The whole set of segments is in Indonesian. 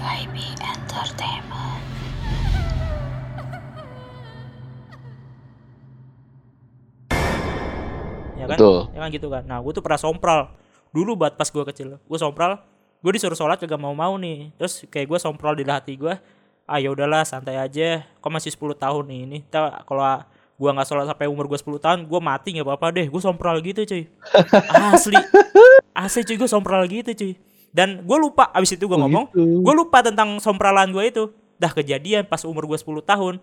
WIB Entertainment. ya kan? Betul. ya kan gitu kan? Nah gue tuh pernah sompral. Dulu buat pas gue kecil gue sompral gue disuruh sholat juga mau mau nih. Terus kayak gue sompral di hati gue ah ya udahlah santai aja. Kok masih 10 tahun nih? Ini kalau gue nggak sholat sampai umur gue 10 tahun gue mati nggak apa-apa deh. Gue sompral gitu cuy. Asli. Asli cuy gue sompral gitu cuy dan gue lupa abis itu gue Oh, ngomong gitu. gue lupa tentang sompralan gue itu. Dah kejadian pas umur gue 10 tahun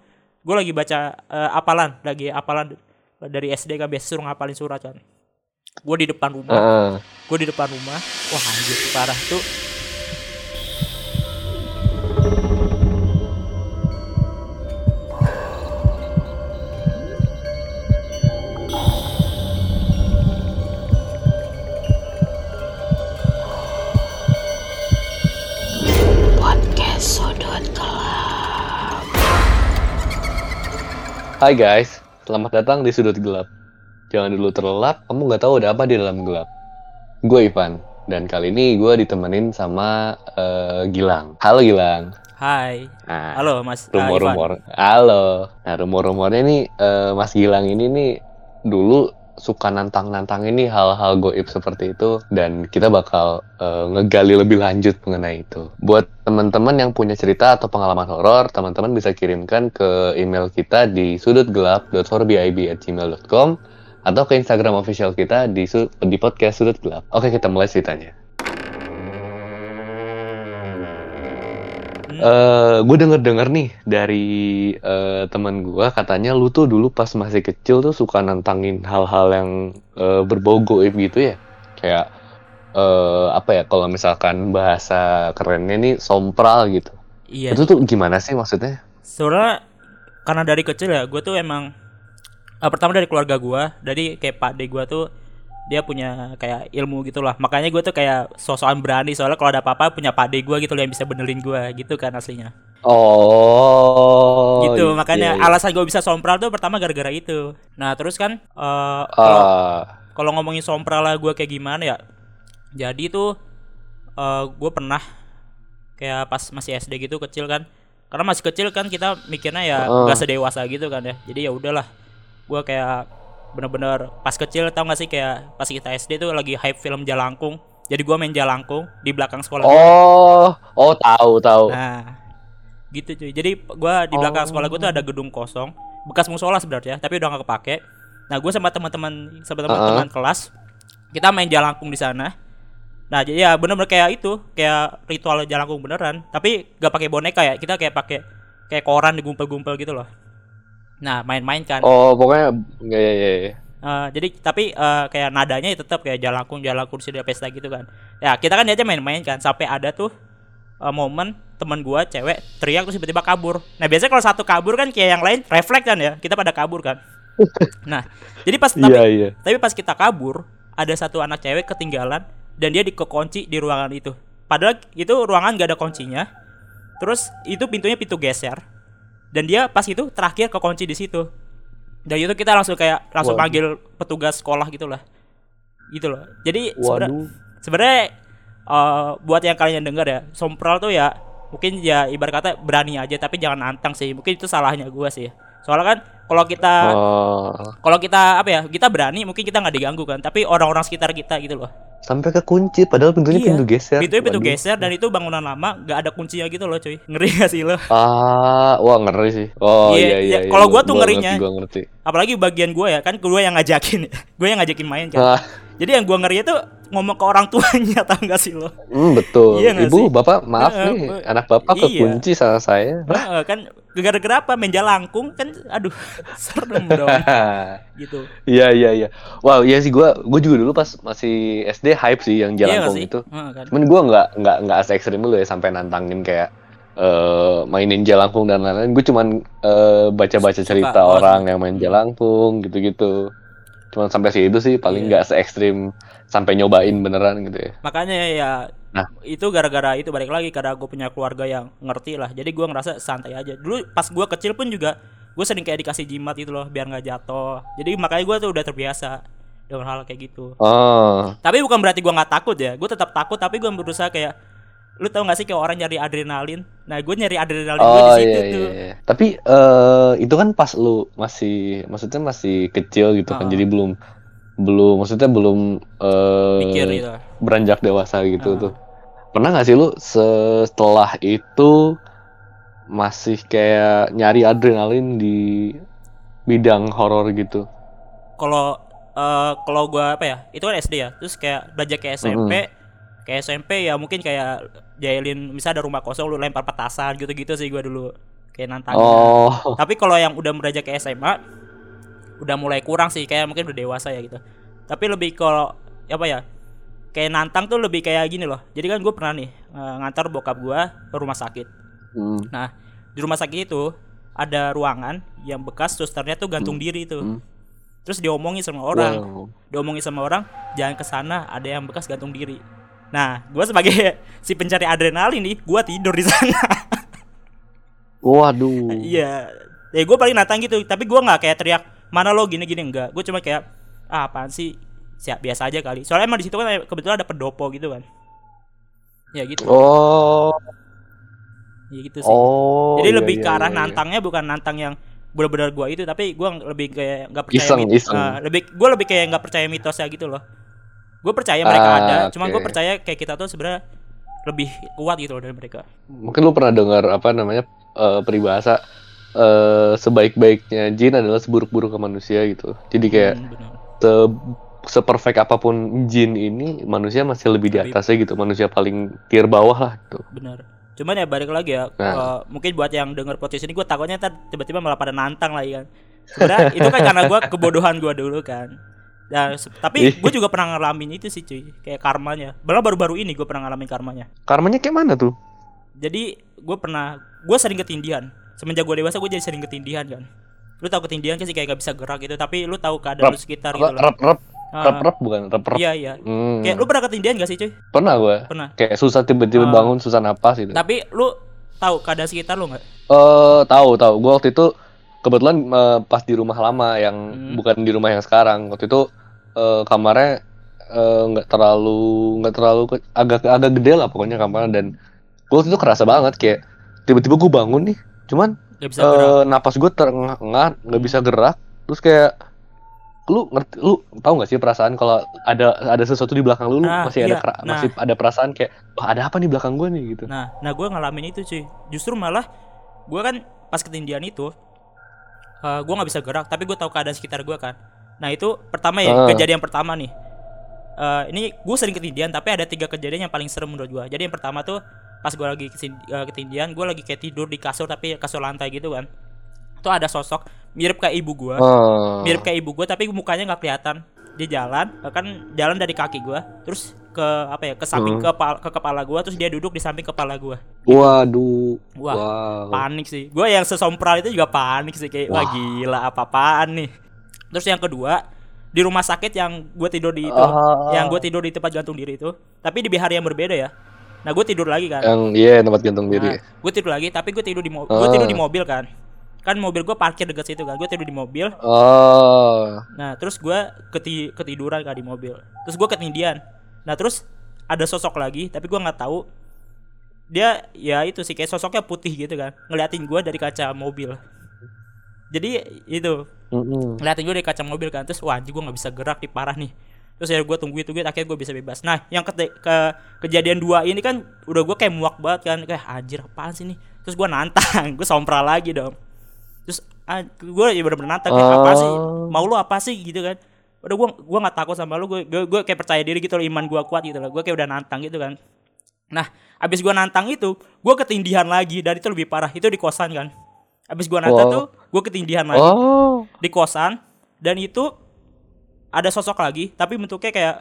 gue lagi baca eh, apalan lagi apalan dari SD kan biasa suruh ngapalin surat kan gue di depan rumah. Heeh. gue di depan rumah. Wah anjir parah tuh Hai guys, selamat datang di Sudut Gelap. Jangan dulu terlelap, kamu nggak tahu ada apa di dalam gelap. Gue Ivan, dan kali ini gue ditemenin sama eh, Gilang. Halo Gilang. hai Nah, halo mas Ivan. rumor-rumor. Halo. Nah, rumor-rumornya nih eh, Mas Gilang ini nih dulu suka nantang-nantang ini hal-hal goib seperti itu dan kita bakal eh, ngegali lebih lanjut mengenai itu. Buat teman-teman yang punya cerita atau pengalaman horor, teman-teman bisa kirimkan ke email kita di sudutgelap.forbib@gmail.com atau ke Instagram official kita di di podcast Sudut Gelap. Oke, kita mulai ceritanya. Hmm, Eh, gue denger denger nih dari eh, teman gue katanya lu tuh dulu pas masih kecil tuh suka nantangin hal-hal yang eh, berbau goib gitu ya? Kayak eh, apa ya kalau misalkan bahasa kerennya nih sompral gitu. Iya. Itu tuh gimana sih maksudnya? Soalnya karena dari kecil ya gue tuh emang ah, pertama dari keluarga gue dari kayak pak de gue tuh dia punya kayak ilmu gitu lah makanya gue tuh kayak sosokan berani soalnya kalau ada apa-apa punya pak de gue gitu loh yang bisa benerin gue gitu kan aslinya. Oh gitu iya, makanya iya. alasan gue bisa sompral tuh pertama gara-gara itu. Nah terus kan eh, kalau Ah, kalau ngomongin sompral lah gue kayak gimana ya? Jadi tuh eh gue pernah kayak pas masih SD gitu kecil kan. Karena masih kecil kan kita mikirnya ya Heeh. nggak sedewasa gitu kan ya. Jadi ya udahlah gue kayak bener-bener pas kecil tau gak sih kayak pas kita SD tuh lagi hype film Jalangkung jadi gue main Jalangkung di belakang sekolah gua. oh oh tahu tahu Nah, gitu cuy. Jadi gua di belakang Oh. sekolah gua tuh ada gedung kosong, bekas musola sebenarnya, tapi udah nggak kepake. Nah, gue sama teman-teman sama teman-teman kelas, kita main jalangkung di sana. Nah, jadi ya bener-bener kayak itu, kayak ritual jalangkung beneran, tapi gak pakai boneka ya. Kita kayak pakai kayak koran digumpel-gumpel gitu loh. Nah, main-main kan. oh pokoknya ya ya ya, ya. Eh, jadi tapi eh, kayak nadanya ya tetap kayak jalangkung jalangkung sudah pesta gitu kan. Ya kita kan aja main-main kan. Sampai ada tuh eh, momen teman gua cewek teriak terus tiba-tiba kabur. Nah biasanya kalau satu kabur kan kayak yang lain refleks kan ya. Kita pada kabur kan. Nah jadi pas tapi iya. iya tapi pas kita kabur ada satu anak cewek ketinggalan dan dia dikekunci di ruangan itu. Padahal itu ruangan gak ada kuncinya. Terus itu pintunya pintu geser dan dia pas itu terakhir kekunci di situ. Dan itu kita langsung kayak langsung Waduh. panggil petugas sekolah gitu lah. Gitu loh. Jadi sebenarnya eh, buat yang kalian dengar ya sompral tuh ya mungkin ya ibarat kata berani aja tapi jangan antang sih. Mungkin itu salahnya gua sih. Soalnya kan kalau kita oh kalau kita apa ya kita berani mungkin kita nggak diganggu kan tapi orang-orang sekitar kita gitu loh sampai ke kunci padahal pintunya Iya, pintu geser pintunya pintu Waduh. geser dan itu bangunan lama nggak ada kuncinya gitu loh cuy ngeri gak sih lo Ah, wah ngeri sih. Oh Iya, iya iya. iya. iya. Kalau gua tuh Gua ngerinya. ngerti, Gua ngerti. apalagi bagian gue ya kan gue yang ngajakin gue yang ngajakin main kan Ah, jadi yang gue ngeri itu ngomong ke orang tuanya tau gak sih lo hmm, betul. Iya Ibu, sih? bapak, maaf Heeh, nih, Bu. anak bapak Iya. kekunci sama saya. Heeh, kan gara-gara apa main jalangkung kan aduh serem dong gitu Iya iya iya. Wow, iya sih gua gua juga dulu pas masih SD hype sih yang iya jalangkung sih itu. Heeh, kan? Cuman gua nggak nggak nggak se ekstrim dulu ya sampai nantangin kayak eh mainin jalangkung dan lain-lain. Gue cuman eh, baca-baca Suka, cerita oh, orang suka. yang main jalangkung gitu-gitu. Cuman sampai situ sih paling Iya. nggak se ekstrim sampai nyobain beneran gitu ya. makanya ya Nah. itu gara-gara itu balik lagi karena gue punya keluarga yang ngerti lah jadi gue ngerasa santai aja dulu pas gue kecil pun juga gue sering kayak dikasih jimat itu loh biar nggak jatuh jadi makanya gue tuh udah terbiasa dengan hal kayak gitu Oh, tapi bukan berarti gue nggak takut ya gue tetap takut tapi gue berusaha kayak lu tau gak sih kayak orang nyari adrenalin nah gue nyari adrenalin gue di Oh situ iya, tuh iya, iya. Tapi eh itu kan pas lu masih maksudnya masih kecil gitu kan. Ah. Jadi belum belum maksudnya belum eh mikir gitu beranjak dewasa gitu Ah. tuh. Pernah nggak sih lu setelah itu masih kayak nyari adrenalin di bidang horor gitu? kalau eh, kalau gue apa ya itu kan SD ya terus kayak belajar ke SMP kayak SMP ya mungkin kayak jahilin misal ada rumah kosong lu lempar petasan gitu-gitu sih gue dulu. Kayak nantangin. Oh, tapi kalau yang udah beranjak ke SMA udah mulai kurang sih kayak mungkin udah dewasa ya gitu. Tapi lebih kalau apa ya kayak nantang tuh lebih kayak gini loh. Jadi kan gue pernah nih eh, ngantar bokap gue ke rumah sakit. Hmm. nah di rumah sakit itu ada ruangan yang bekas susternya tuh gantung diri tuh. Hmm. terus diomongin sama orang. Wow. diomongin sama orang jangan ke sana ada yang bekas gantung diri nah gue sebagai si pencari adrenalin nih gue tidur di sana. Waduh. iya. Ya gue paling nantang gitu tapi gue nggak kayak teriak mana lo? gini gini enggak. Gue cuma kayak ah apaan sih? Siap biasa aja kali. Soalnya emang di situ kan kebetulan ada pendopo gitu kan. Ya gitu. Oh, ya gitu sih. Oh. jadi iya, lebih iya, ke arah iya, iya. nantangnya bukan nantang yang benar-benar gua itu tapi gua lebih kayak nggak percaya Iseng, mit- iseng. ah, lebih gua lebih kayak nggak percaya mitosnya gitu loh gue percaya mereka Ah, ada cuman gue percaya kayak kita tuh sebenarnya lebih kuat gitu loh dari mereka Mungkin lu pernah dengar apa namanya eh, peribahasa eh, sebaik-baiknya jin adalah seburuk-buruknya manusia gitu. Jadi kayak Hmm, se seperfect apa pun jin ini manusia masih lebih di Lebih- atasnya gitu. Manusia paling tier bawah lah gitu. benar cuman ya balik lagi ya Nah. eh, mungkin buat yang denger podcast ini gue takutnya tiba-tiba malah pada nantang lagi kan sebenarnya itu kan karena gue kebodohan gue dulu kan ya tapi Ih. gue juga pernah ngalamin itu sih cuy kayak karmanya malah baru-baru ini gue pernah ngalamin karmanya Karmanya kayak mana tuh? jadi gue pernah gue sering ketindihan semenjak gue dewasa gue jadi sering ketindihan kan lu tahu ketindihan sih kayak gak bisa gerak gitu tapi lu tahu keadaan lu sekitar gitu Rep loh rep rep Ah, rep rep bukan rep rep. iya iya Hmm. kayak lu pernah ketindihan gak sih cuy Pernah gue. pernah Kayak susah tiba-tiba Ah. bangun, susah napas gitu. tapi lu tahu keadaan sekitar lu nggak Eh tahu tahu. Gue waktu itu kebetulan eh, pas di rumah lama yang Hmm. bukan di rumah yang sekarang. Waktu itu eh, kamarnya eh, nggak terlalu nggak terlalu agak agak gede lah pokoknya kamarnya dan gue waktu itu kerasa banget kayak tiba-tiba gue bangun nih, cuman gak bisa gerak eh, napas gue terengah nggak bisa gerak, terus kayak lu ngerti lu tahu nggak sih perasaan kalau ada ada sesuatu di belakang lu, lu Ah, masih ada iya. kera- Nah. masih ada perasaan kayak wah ada apa nih belakang gue nih gitu. Nah, nah gue ngalamin itu cuy. Justru malah gue kan pas ketindihan itu, eh gue nggak bisa gerak, tapi gue tahu keadaan sekitar gue kan. Nah itu pertama ya Ah. kejadian pertama nih. Eh ini gue sering ketindihan, tapi ada tiga kejadian yang paling serem menurut gue. Jadi yang pertama tuh pas gue lagi eh, ketindihan, gue lagi kayak tidur di kasur tapi kasur lantai gitu kan. Tuh ada sosok mirip kayak ibu gue, Oh. mirip kayak ibu gue tapi mukanya nggak kelihatan. Dia jalan, kan jalan dari kaki gue, terus ke apa ya ke samping Hmm. ke kepala gue, terus dia duduk di samping kepala gue. Waduh. Wah, wow. panik sih. Gue yang sesompral itu juga panik sih kayak wah Wah. gila apa-apaan nih. Terus yang kedua di rumah sakit yang gue tidur di itu, Ah. yang gue tidur di tempat gantung diri itu, tapi di hari yang berbeda ya. Nah gue tidur lagi kan. Yang iya tempat gantung diri. gue tidur lagi, tapi gue tidur di mobil. Gue Ah. tidur di mobil kan. Kan mobil gue parkir dekat situ kan. Gue tidur di mobil. Oh. Nah terus gue keti ketiduran kan di mobil. Terus gue ketindihan. Nah terus ada sosok lagi, tapi gue nggak tahu. Dia ya itu sih kayak sosoknya putih gitu kan, ngeliatin gue dari kaca mobil. Jadi itu ngeliatin gue dari kaca mobil kan, terus wah gue nggak bisa gerak nih parah nih. Terus ya gue tungguin tungguin akhirnya gue bisa bebas. Nah yang kete- ke kejadian dua ini kan udah gue kayak muak banget kan, kayak anjir apaan sih nih. Terus gue nantang, gue sompral lagi dong. Terus ah, gue ya bener-bener nantang kayak apa sih? Oh. Mau lu apa sih gitu kan? Udah gue gua nggak takut sama lu, gue gue gue kayak percaya diri gitu loh, iman gue kuat gitu loh. Gue kayak udah nantang gitu kan. Nah, abis gue nantang itu, gue ketindihan lagi dan itu lebih parah. Itu di kosan kan. Abis gue nantang Wow. tuh, gue ketindihan lagi Oh. di kosan dan itu ada sosok lagi tapi bentuknya kayak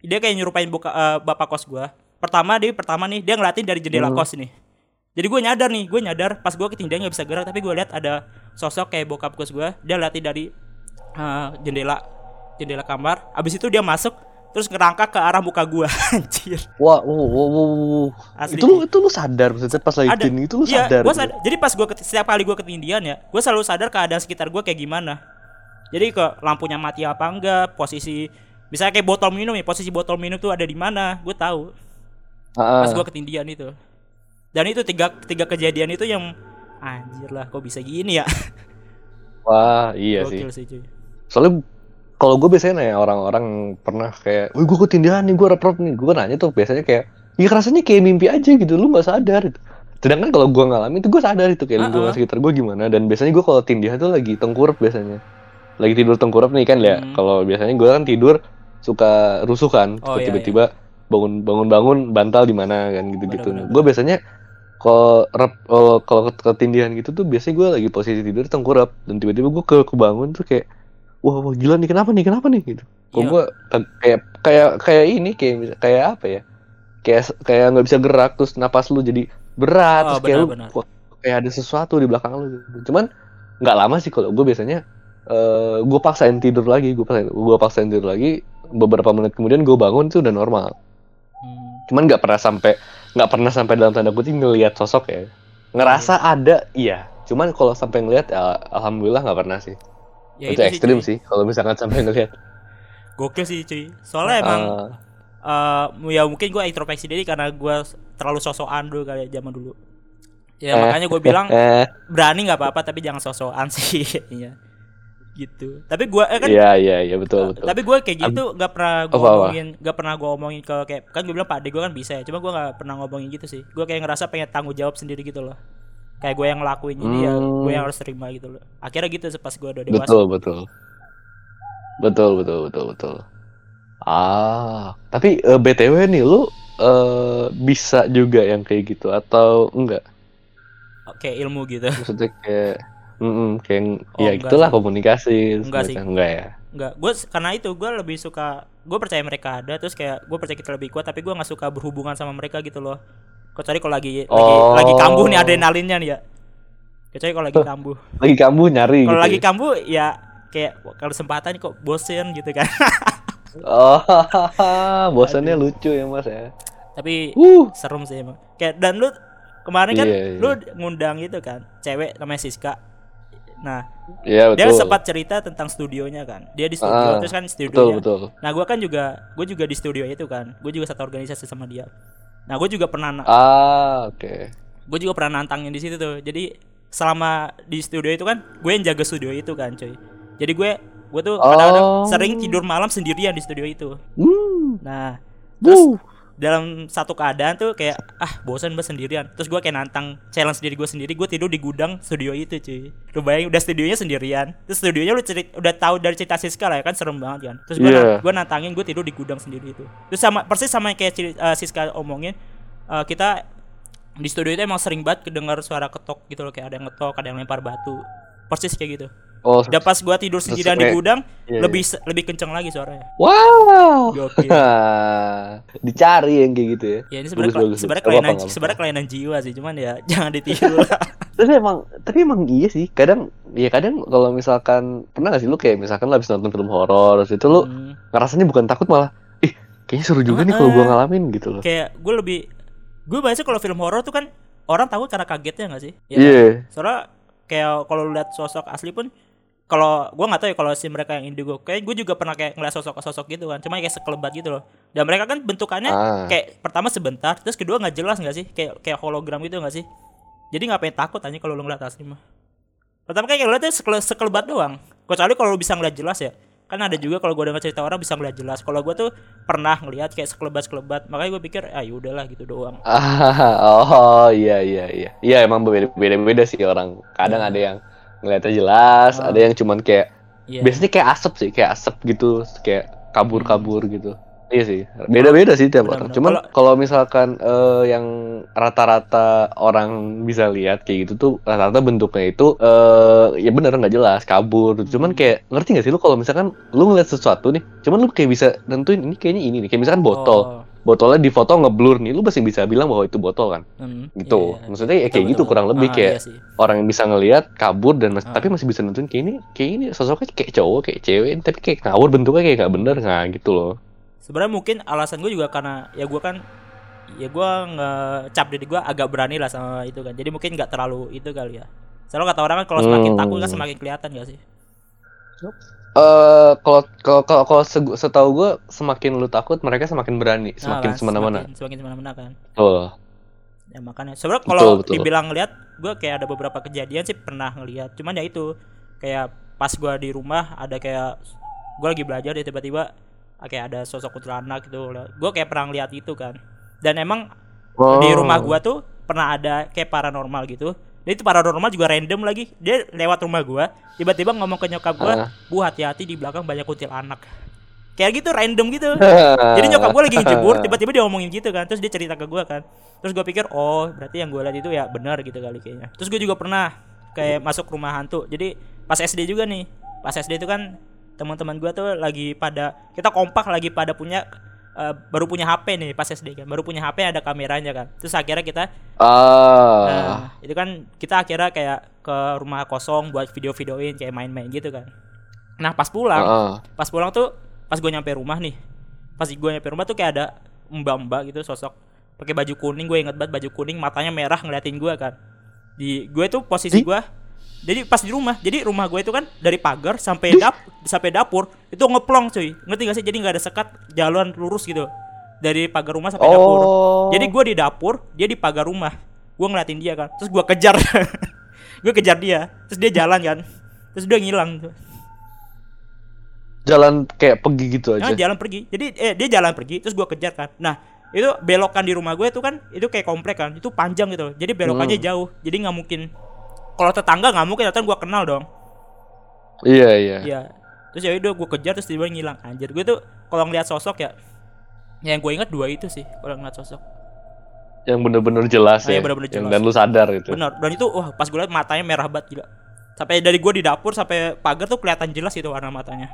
dia kayak nyerupain buka, eh, bapak kos gua pertama dia pertama nih dia ngeliatin dari jendela Hmm. kos nih jadi gue nyadar nih gue nyadar pas gue ketindihan nggak bisa gerak tapi gue lihat ada sosok kayak bokap kos gua dia ngeliatin dari eh, jendela jendela kamar abis itu dia masuk terus ngerangkak ke arah muka gua anjir Wah, wow, wow, wow, wow. Asli. Itu lu itu lu sadar maksudnya pas lagi ada itu lu Iya, sadar. gua gitu? sadar. Jadi pas gua setiap kali gua ketindihan ya, gua selalu sadar keadaan sekitar gua kayak gimana. Jadi ke lampunya mati apa enggak, posisi misalnya kayak botol minum ya, posisi botol minum tuh ada di mana, gue tahu. Ah, pas gue ketindihan itu dan itu tiga tiga kejadian itu yang anjir lah kok bisa gini ya wah iya sih Gokil sih cuy soalnya kalau gue biasanya nanya orang-orang pernah kayak, wih gue ketindihan nih, gue reprot nih, gue nanya tuh biasanya kayak, ya rasanya kayak mimpi aja gitu, lu nggak sadar gitu. Sedangkan kalau gue ngalamin itu gue sadar itu kayak lingkungan Uh-uh. sekitar gue gimana, dan biasanya gue kalau tindihan tuh lagi tengkurap biasanya, lagi tidur tengkurap nih kan ya, Hmm. kalau biasanya gue kan tidur suka rusuh kan, Oh, iya, tiba-tiba bangun bangun bangun bantal di mana kan gitu-gitu. Gue biasanya kalau ketindihan gitu tuh biasanya gue lagi posisi tidur tengkurap dan tiba-tiba gue ke kebangun tuh kayak wah, wah gila nih kenapa nih kenapa nih gitu kok Iya. gue kayak kayak kayak ini kayak kayak apa ya kayak kayak nggak bisa gerak terus napas lu jadi berat Oh, terus kayak lu benar-benar. wah, kayak ada sesuatu di belakang lu gitu. cuman nggak lama sih kalau gue biasanya eh gue paksain tidur lagi gue paksain gue paksain tidur lagi beberapa menit kemudian gue bangun tuh udah normal Hmm. cuman nggak pernah sampai nggak pernah sampai dalam tanda kutip ngelihat sosok ya ngerasa ada iya cuman kalau sampai ngelihat ya, alhamdulillah nggak pernah sih ya itu ekstrim cuy. sih kalau misalkan sampai ngelihat. Gokil sih cuy. Soalnya emang Ah, eh, ya mungkin gue introspeksi diri karena gue terlalu sosokan dulu kali ya, zaman dulu. Ya Eh. makanya gue bilang eh. berani nggak apa-apa tapi jangan sosokan sih iya. Gitu. Tapi gue eh, kan iya iya iya betul betul. tapi gue kayak gitu nggak pernah gue ngomongin nggak pernah gue omongin ke kayak kan gue bilang pak ade gue kan bisa ya cuma gue nggak pernah ngomongin gitu sih. Gue kayak ngerasa pengen tanggung jawab sendiri gitu loh kayak gue yang ngelakuin ini ya Hmm. gue yang harus terima gitu loh. Akhirnya gitu pas gue udah dewasa. Betul betul. Betul betul betul betul. Ah tapi eh, btw nih lu eh, bisa juga yang kayak gitu atau enggak? Oke ilmu gitu. Maksudnya kayak mm kayak Oh, ya gitulah sih. komunikasi Enggak sih. enggak ya? Enggak, gue karena itu gue lebih suka gue percaya mereka ada terus kayak gue percaya kita lebih kuat tapi gue nggak suka berhubungan sama mereka gitu loh kecuali kalau lagi lagi Oh. lagi kambuh nih adrenalinnya nih ya. Kecuali kalau lagi kambuh. Lagi kamu nyari kalau gitu lagi ya? kambuh ya kayak kalau kesempatan kok bosen gitu kan. Oh bosannya lucu ya mas ya. Tapi uh serem sih emang kayak dan lu kemarin kan Iya, iya. lu ngundang itu kan cewek namanya Siska. Nah ya dia sempat cerita tentang studionya kan. Dia di studio Ah, terus kan studionya. betul. Nah gua kan juga gue juga di studio itu kan. Gue juga satu organisasi sama dia nah gue juga pernah ah oke. gue juga pernah nantangin di situ tuh. Jadi selama di studio itu kan gue yang jaga studio itu kan cuy jadi gue gue tuh kadang-kadang Oh. sering tidur malam sendirian di studio itu. Hmm nah terus. Dalam satu keadaan tuh kayak ah bosan banget sendirian. Terus gue kayak nantang challenge diri gue sendiri gue tidur di gudang studio itu cuy. Lu bayangin udah studionya sendirian. Terus studionya lu cerit udah tahu dari cerita Siska lah ya kan serem banget kan. Terus gue Iya. gue nantangin gue tidur di gudang sendiri itu. Terus sama persis sama kayak ceri- eh, Siska omongin eh, kita di studio itu emang sering banget kedengar suara ketok gitu loh kayak ada yang ngetok ada yang lempar batu. Persis kayak gitu oh dan pas gue tidur sendirian di gudang iya, lebih lebih kenceng lagi suaranya. Wow. Gokil. dicari yang kayak gitu ya? Ya ini sebenarnya sebenarnya kelainan sebenarnya kelainan jiwa sih cuman ya jangan ditiru lah. Tapi emang tapi emang iya sih. Kadang ya kadang kalau misalkan pernah gak sih lu kayak misalkan lu habis nonton film horor terus itu lu Hmm. ngerasanya bukan takut malah ih kayaknya seru juga nih kalau gua ngalamin gitu loh. Kayak gue lebih gue biasa kalau film horor tuh kan orang takut karena kagetnya nggak sih? Ya iya. kan? soalnya kayak kalau lu lihat sosok asli pun kalau gue nggak tahu ya kalau si mereka yang indigo kayak gue juga pernah kayak ngeliat sosok-sosok gitu kan cuma kayak sekelebat gitu loh. Dan mereka kan bentukannya Ah. kayak pertama sebentar terus kedua nggak jelas nggak sih? Kayak kayak hologram gitu nggak sih? Jadi ngapain takut aja kalau lu ngeliat asli mah. Pertama kayak ngeliatnya sekele, sekelebat doang. Kecuali kalau lu bisa ngeliat jelas ya. Kan ada juga kalau gue dengar cerita orang bisa ngeliat jelas. Kalau gue tuh pernah ngeliat kayak sekelebat sekelebat makanya gue pikir ah udahlah gitu doang. Ah, oh iya iya iya. Iya emang beda beda beda sih orang. Kadang ada yang ngeliatnya jelas Ah. ada yang cuman kayak Iya. biasanya kayak asap sih kayak asap gitu kayak kabur kabur gitu. Iya sih beda beda sih tiap orang. cuman Kalau- misalkan eh, yang rata-rata orang bisa lihat kayak gitu tuh rata-rata bentuknya itu eh ya bener nggak jelas kabur. Cuman Hmm. kayak ngerti gak sih lu kalau misalkan lu ngeliat sesuatu nih cuman lu kayak bisa nentuin ini kayaknya ini nih kayak misalkan botol. Oh, botolnya di foto ngeblur nih. Lu masih bisa bilang bahwa itu botol kan? Hmm, gitu. iya. maksudnya ya kayak Betul, gitu betul. kurang lebih Ah, kayak iya orang yang bisa ngelihat kabur dan mas- Ah. tapi masih bisa nentuin kayak ini kayak ini sosoknya kayak cowok kayak cewek tapi kayak ngawur bentuknya kayak nggak bener nggak gitu loh. Sebenarnya mungkin alasan gue juga karena ya gue kan ya gue ngecap diri gue agak berani lah sama itu kan. Jadi mungkin nggak terlalu itu kali ya. Selalu kata orang kan kalau semakin Hmm. takut kan semakin kelihatan gak sih? Eh, kalau kalau kalau kalau setahu gue semakin lu takut mereka semakin berani, Nah, semakin kan, semena-mana. semakin, semakin semena-mena kan. Tuh. ya makanya. Sebenarnya kalau dibilang lihat gue kayak ada beberapa kejadian sih pernah ngelihat. Cuman ya itu kayak pas gue di rumah ada kayak gue lagi belajar ya tiba-tiba kayak ada sosok kuntilanak gitu. Gue kayak pernah ngeliat itu kan. Dan emang di Oh. rumah gua tuh pernah ada kayak paranormal gitu dan itu paranormal juga random lagi. Dia lewat rumah gua tiba-tiba ngomong ke nyokap gua Ah. bu hati-hati di belakang banyak kuntilanak kayak gitu random gitu. Jadi nyokap gue lagi jebur tiba-tiba dia ngomongin gitu kan. Terus dia cerita ke gue kan. Terus gue pikir oh berarti yang gue lihat itu ya benar gitu kali kayaknya. Terus gue juga pernah kayak masuk rumah hantu. Jadi pas SD juga nih. Pas SD itu kan teman-teman gue tuh lagi pada kita kompak lagi pada punya eh, baru punya HP nih pas SD kan. Baru punya HP ada kameranya kan. Terus akhirnya kita Ah. nah itu kan kita akhirnya kayak ke rumah kosong buat video-videoin kayak main-main gitu kan. Nah pas pulang Ah. pas pulang tuh pas gue nyampe rumah nih pas gue nyampe rumah tuh kayak ada mbak-mbak gitu sosok pakai baju kuning gue inget banget baju kuning matanya merah ngeliatin gue kan. Di gue tuh posisi gue jadi pas di rumah jadi rumah gue itu kan dari pagar sampai dap sampai dapur itu ngeplong cuy ngerti gak sih jadi nggak ada sekat jalan lurus gitu dari pagar rumah sampai dapur Oh. jadi gue di dapur dia di pagar rumah gue ngeliatin dia kan terus gue kejar gue kejar dia terus dia jalan kan terus dia ngilang tuh jalan kayak pergi gitu aja. Nah, jalan pergi. Jadi eh dia jalan pergi terus gua kejar kan. Nah, itu belokan di rumah gue itu kan itu kayak komplek kan. Itu panjang gitu. Jadi belokannya Hmm. jauh. Jadi nggak mungkin kalau tetangga nggak mungkin datang gua kenal dong. Iya, iya. Iya. Terus ya udah gua kejar terus tiba ngilang anjir. Gue tuh kalau ngeliat sosok ya yang gue ingat dua itu sih kalau ngeliat sosok. Yang bener-bener jelas Ah, iya, ya. bener-bener Yang jelas. dan lu sadar itu. Bener. Dan itu wah pas gue liat matanya merah banget gila. Sampai dari gua di dapur sampai pagar tuh kelihatan jelas itu warna matanya.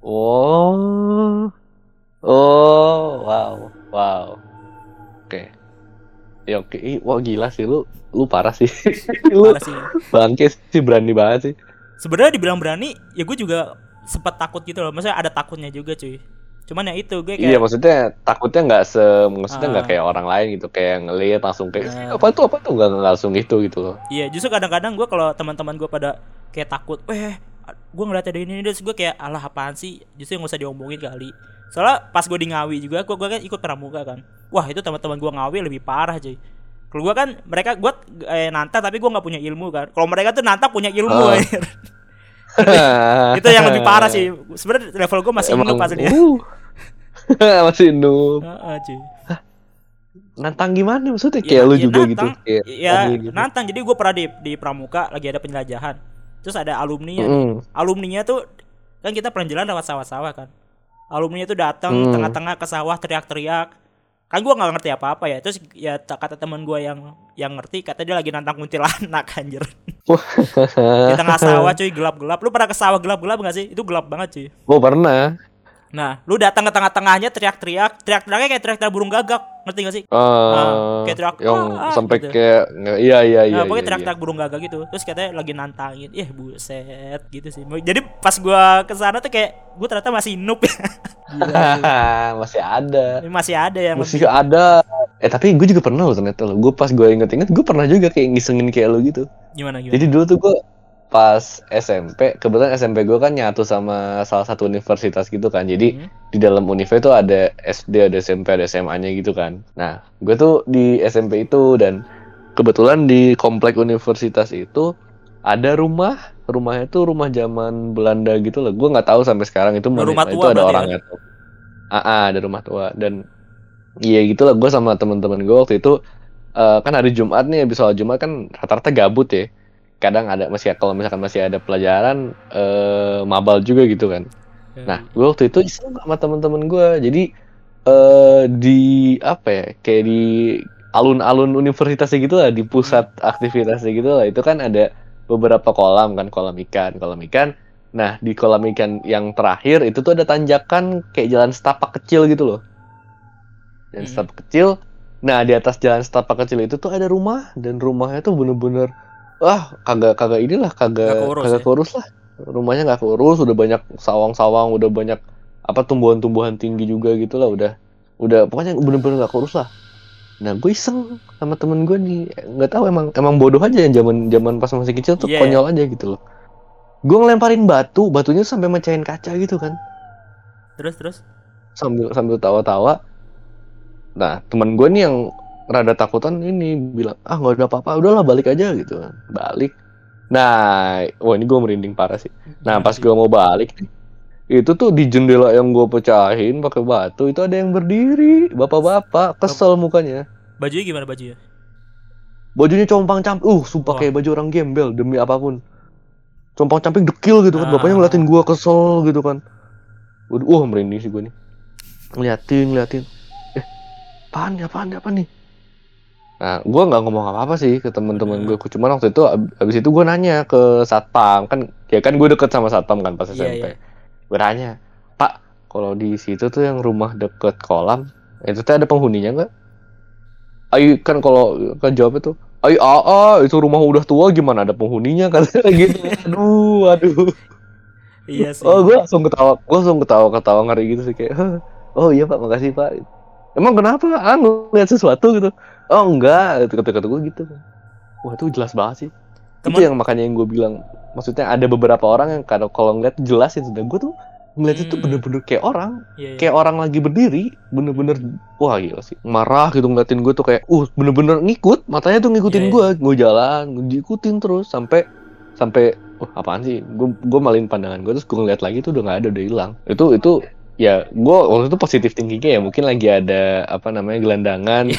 Oh. Oh, wow. Wow. Oke. Ya oke. Wah gila sih lu. Lu parah sih. lu Parah sih. bangke sih berani banget sih. Sebenarnya dibilang berani, ya gue juga sempat takut gitu loh. Maksudnya ada takutnya juga cuy. Cuman ya itu gue Iya kayak maksudnya takutnya nggak se maksudnya nggak Ah. kayak orang lain gitu kayak ngelihat langsung kayak. "Eh, apa tuh apa tuh nggak langsung itu gitu loh. Iya, justru kadang-kadang gue kalau teman-teman gue pada kayak takut, eh, gue ngeliat ada ini, ini, terus gue kayak alah apaan sih? Justru nggak usah diomongin kali. Soalnya pas gue di Ngawi juga, gue gue kan ikut pramuka kan. Wah itu teman-teman gue Ngawi lebih parah cuy. Kalau gue kan mereka gue eh, nanta tapi gue nggak punya ilmu kan. Kalau mereka tuh nanta punya ilmu. Anjir. itu yang lebih parah sih. Sebenarnya level gue masih noob asli. uh. masih noob. Heeh, cuy. Nantang gimana maksudnya Iya, kayak lu iya, juga gitu. nantang. Kayak Iya, tadi gitu. nantang. Jadi gue pernah di di pramuka lagi ada penjelajahan. Terus ada alumni Mm-mm. alumninya tuh kan kita pernah jalan lewat sawah-sawah kan alumninya tuh datang Hmm. tengah-tengah ke sawah teriak-teriak. Kan gua nggak ngerti apa-apa ya. Terus ya ta- kata teman gua yang yang ngerti kata dia lagi nantang kuntilanak anjir. Di tengah sawah cuy gelap-gelap. Lu pernah ke sawah gelap-gelap gak sih? Itu gelap banget cuy. Gua pernah. Nah lu datang ke tengah-tengahnya teriak-teriak teriak-teriaknya kayak teriak-teriak burung gagak ngerti gak sih Eh, kayak teriak, yang "Ah, ah," sampai gitu. kayak iya iya iya. nah, pokoknya iya, teriak-teriak burung gagak gitu terus katanya lagi nantangin ih buset gitu sih jadi pas gua ke sana tuh kayak gua ternyata masih noob ya Gila, iya. masih ada. masih ada yang Masih ada. Eh tapi gue juga pernah loh ternyata loh. Gue pas gue inget-inget gue pernah juga kayak ngisengin kayak lo gitu. gimana gimana Jadi dulu tuh gue pas SMP, kebetulan SMP gue kan nyatu sama salah satu universitas gitu kan. Jadi Hmm. di dalam univ itu ada SD, ada SMP, ada SMA-nya gitu kan. Nah, gue tuh di SMP itu dan kebetulan di komplek universitas itu ada rumah, rumahnya tuh rumah zaman Belanda gitu loh. Gue nggak tahu sampai sekarang itu mana- rumah itu tua ada berarti orangnya tuh. Ah, ah, ada rumah tua dan iya gitu lah. Gue sama teman-teman gue waktu itu eh, kan hari Jumat nih, habis sholat Jumat kan rata-rata gabut ya. Kadang ada masih kalau misalkan masih ada pelajaran eh, mabal juga gitu kan. Nah, gue waktu itu iseng sama teman-teman gue. Jadi eh di apa ya? Kayak di alun-alun universitasnya gitu lah, di pusat aktivitasnya gitu lah. Itu kan ada beberapa kolam kan, kolam ikan, kolam ikan. Nah, di kolam ikan yang terakhir itu tuh ada tanjakan kayak jalan setapak kecil gitu loh. Jalan Mhm. setapak kecil. Nah, di atas jalan setapak kecil itu tuh ada rumah dan rumahnya tuh bener-bener wah kagak kagak inilah kagak keurus kagak ya? keurus lah. Rumahnya nggak keurus udah banyak sawang-sawang udah banyak apa tumbuhan-tumbuhan tinggi juga gitu lah udah udah pokoknya bener-bener nggak keurus lah. Nah gue iseng sama temen gue nih nggak tahu emang emang bodoh aja yang zaman zaman pas masih kecil tuh Iya. konyol aja gitu loh. Gue ngelemparin batu batunya sampai mecahin kaca gitu kan. Terus terus? Sambil sambil tawa-tawa. Nah teman gue nih yang rada takutan ini bilang ah nggak ada apa-apa udahlah balik aja gitu kan. Balik. Nah wah ini gue merinding parah sih. Nah pas gue mau balik itu tuh di jendela yang gue pecahin pakai batu itu ada yang berdiri. Bapak-bapak kesel mukanya. Bajunya gimana bajunya? Bajunya compang camping uh sumpah Wah. kayak baju orang gembel demi apa pun. Compang camping dekil gitu kan bapaknya Ah. ngeliatin gua kesel gitu kan. Waduh, wah merinding sih gua nih. Ngeliatin ngeliatin. Eh apaan nih apaan nih apaan nih nah gua nggak ngomong apa apa sih ke teman-teman gue cuman waktu itu ab- abis itu gua nanya ke satpam. Kan ya kan gue deket sama satpam kan pas Iya, SMP iya. gue nanya pak kalau di situ tuh yang rumah deket kolam itu tuh ada penghuninya nggak? Ayo kan kalau kan jawab itu ayo aa itu rumah udah tua gimana ada penghuninya? Kan gitu. Aduh aduh. Iya sih. Oh gue langsung ketawa gue langsung ketawa ketawa ngeri gitu sih kayak "Hah, oh iya pak makasih pak. Emang kenapa? Ah ngeliat sesuatu gitu oh enggak. Kata kata gue gitu. Wah itu jelas banget sih. Itu Temen- yang makanya yang gue bilang maksudnya ada beberapa orang yang kalau kalau ngeliat jelas ya sudah gue tuh ngeliat itu Hmm. bener-bener kayak orang. Iya, iya. kayak orang lagi berdiri bener-bener wah gila sih. Marah gitu ngeliatin gue tuh kayak uh bener-bener ngikut matanya tuh ngikutin Iya, gue gue jalan ngikutin terus sampai sampai wah apaan sih? Gue gue malin pandangan gue terus gue ngeliat lagi tuh udah nggak ada udah hilang. Itu itu ya gue waktu itu positif tingginya ya mungkin lagi ada apa namanya gelandangan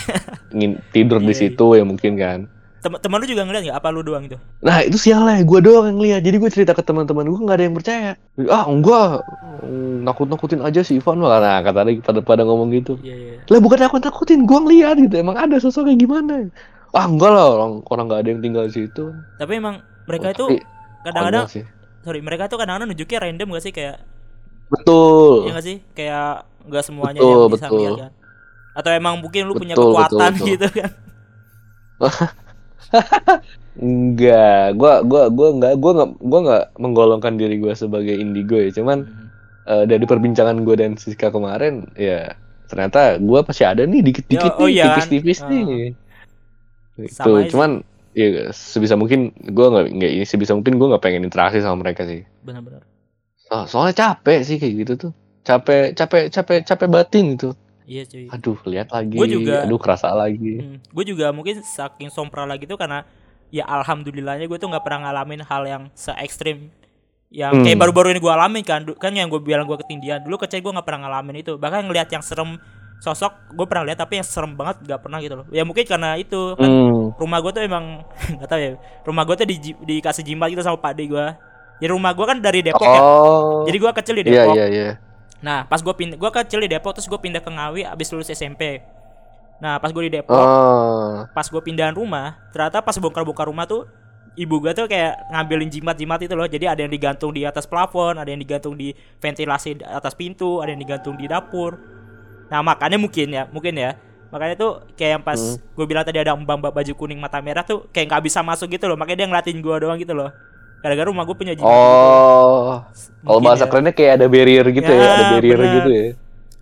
ingin tidur di Iya, iya. situ ya mungkin kan Tem- teman lu juga ngeliat nggak apa lu doang itu Nah itu sial lah, gue doang yang lihat. Jadi gue cerita ke teman-teman gue nggak ada yang percaya. Ah enggak, Hmm, nakut-nakutin aja si Ivan lah. Nah kata pada pada ngomong gitu. iya iya Lah bukan nakut-nakutin, gue ngeliat gitu. Emang ada sosoknya gimana? Ah enggak lah, orang orang nggak ada yang tinggal di situ. tapi emang mereka Oh, itu kadang-kadang sorry mereka tuh kadang-kadang nunjuknya random gak sih kayak Betul. Iya gak sih? Kayak nggak semuanya Betul, yang bisa betul. ngeliat kan? Atau emang mungkin lu punya Betul, kekuatan betul, betul. gitu kan? Enggak, gua gua gua enggak gua enggak gua enggak menggolongkan diri gue sebagai indigo ya. Cuman Hmm. eh, dari perbincangan gue dan Siska kemarin ya ternyata gue masih ada nih dikit-dikit Ya, oh nih iya kan? tipis-tipis Ah. nih itu cuman ya sebisa mungkin gue nggak nggak ini sebisa mungkin gue nggak pengen interaksi sama mereka sih Benar-benar. So- soalnya capek sih kayak gitu tuh capek capek capek capek batin itu Iya cuy. aduh lihat lagi Gua juga- aduh kerasa lagi Hmm. Gue juga mungkin saking sompral lagi tuh karena ya alhamdulillahnya gue tuh nggak pernah ngalamin hal yang se ekstrim yang Hmm. kayak baru-baru ini gue alamin kan kan yang gue bilang gue ketindihan dulu kecil gue nggak pernah ngalamin itu bahkan ngelihat yang serem sosok gue pernah lihat tapi yang serem banget nggak pernah gitu loh ya mungkin karena itu kan Hmm. rumah gue tuh emang nggak tahu ya rumah gue tuh di, dikasih jimat gitu sama pak gue jadi rumah gue kan dari Depok ya. Oh. Jadi gue kecil di iya Depok. iya iya. Nah pas gue pindah gue kecil di Depok terus gue pindah ke Ngawi abis lulus SMP nah pas gue di Depok oh. pas gue pindahan rumah ternyata pas bongkar-bongkar rumah tuh ibu gue tuh kayak ngambilin jimat-jimat itu loh. Jadi ada yang digantung di atas plafon ada yang digantung di ventilasi atas pintu ada yang digantung di dapur. Nah makanya mungkin ya mungkin ya. Makanya tuh kayak yang pas Hmm. gue bilang tadi ada mbak mbak baju kuning mata merah tuh kayak nggak bisa masuk gitu loh. Makanya dia ngeliatin gue doang gitu loh gara-gara rumah gue punya gitu. oh kalau bahasa ya. kerennya kayak ada barrier gitu ya, Ya, ada barrier bener. gitu ya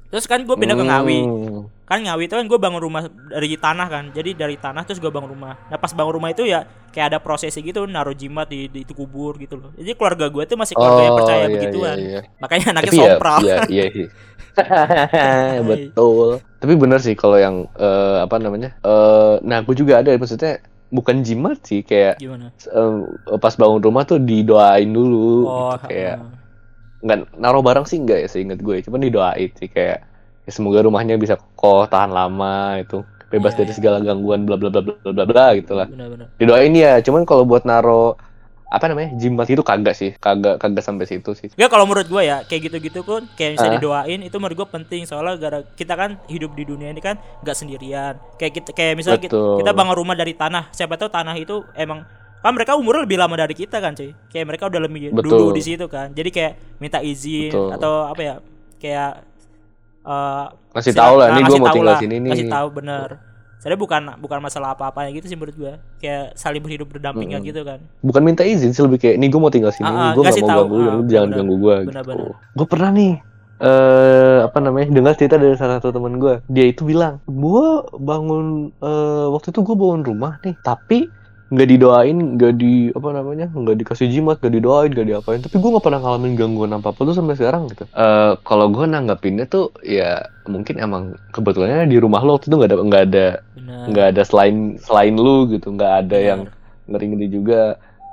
terus kan gue pindah ke Ngawi Hmm. kan Ngawi itu kan gue bangun rumah dari tanah kan jadi dari tanah terus gue bangun rumah nah pas bangun rumah itu ya kayak ada prosesi gitu naruh jimat di, di itu kubur gitu loh jadi keluarga gue tuh masih keluarga yang Oh, percaya iya, begituan iya, iya. makanya anaknya Tapi ya, sompral iya, iya, iya. Betul. Tapi bener sih kalau yang eh, apa namanya? eh nah, aku juga ada maksudnya bukan jimat sih kayak gimana eh, pas bangun rumah tuh didoain dulu oh gitu. kayak nggak naruh barang sih enggak ya seingat gue, cuman didoain sih kayak ya semoga rumahnya bisa kokoh tahan lama itu bebas Iya, dari iya. segala gangguan bla bla bla bla bla bla gitu lah. benar-benar Didoain ya, cuman kalau buat naro apa namanya? jimat itu kagak sih, kagak kagak sampai situ sih. ya kalau menurut gue ya kayak gitu-gitu pun kayak bisa Ah. didoain itu menurut gue penting soalnya gara kita kan hidup di dunia ini kan nggak sendirian kayak kita kayak misalnya kita, Betul. kita bangun rumah dari tanah siapa tahu tanah itu emang kan mereka umurnya lebih lama dari kita kan cuy kayak mereka udah lebih Betul. dulu di situ kan jadi kayak minta izin Betul. atau apa ya kayak eh Ngasih sila- tahu lah, ah, nih gue mau tinggal lah, sini nih. ngasih tahu bener Soalnya bukan bukan masalah apa-apa gitu sih menurut gua kayak saling berhidup berdampingan Mm-mm. gitu kan bukan minta izin sih lebih kayak nih gue mau tinggal sini Ah, ah, gue gak mau tahu. ganggu lu, Ah, jangan benar. ganggu Benar, gitu benar. gue pernah nih eh apa namanya dengar cerita dari salah satu teman gue dia itu bilang gue bangun eh waktu itu gue bangun rumah nih tapi nggak didoain nggak di apa namanya nggak dikasih jimat nggak didoain nggak diapain. Tapi gue nggak pernah ngalamin gangguan apa apa tuh sampai sekarang gitu. Eh kalau gue nanggapinnya tuh ya mungkin emang kebetulannya di rumah lo waktu itu nggak ada nggak ada nggak ada selain selain lu gitu. Nggak ada Benar. yang ngeri ngeri juga.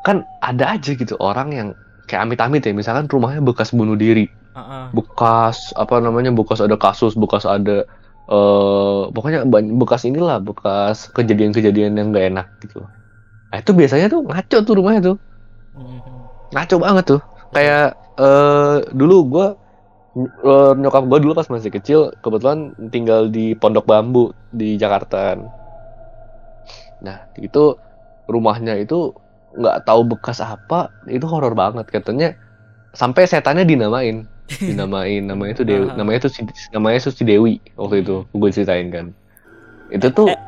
Kan ada aja gitu orang yang kayak amit-amit ya. Misalkan rumahnya bekas bunuh diri. Heeh. bekas apa namanya bekas ada kasus bekas ada eh pokoknya bekas inilah bekas kejadian-kejadian yang gak enak gitu nah itu biasanya tuh ngaco tuh rumahnya tuh. Ngaco banget tuh. Kayak eh dulu gua eh, nyokap gua dulu pas masih kecil kebetulan tinggal di Pondok Bambu di Jakarta nah itu rumahnya itu nggak tahu bekas apa itu horor banget. Katanya sampai setannya dinamain. Dinamain namanya itu Dewi namanya itu si, namanya itu si Dewi waktu itu gue ceritain kan. Itu tuh Eh,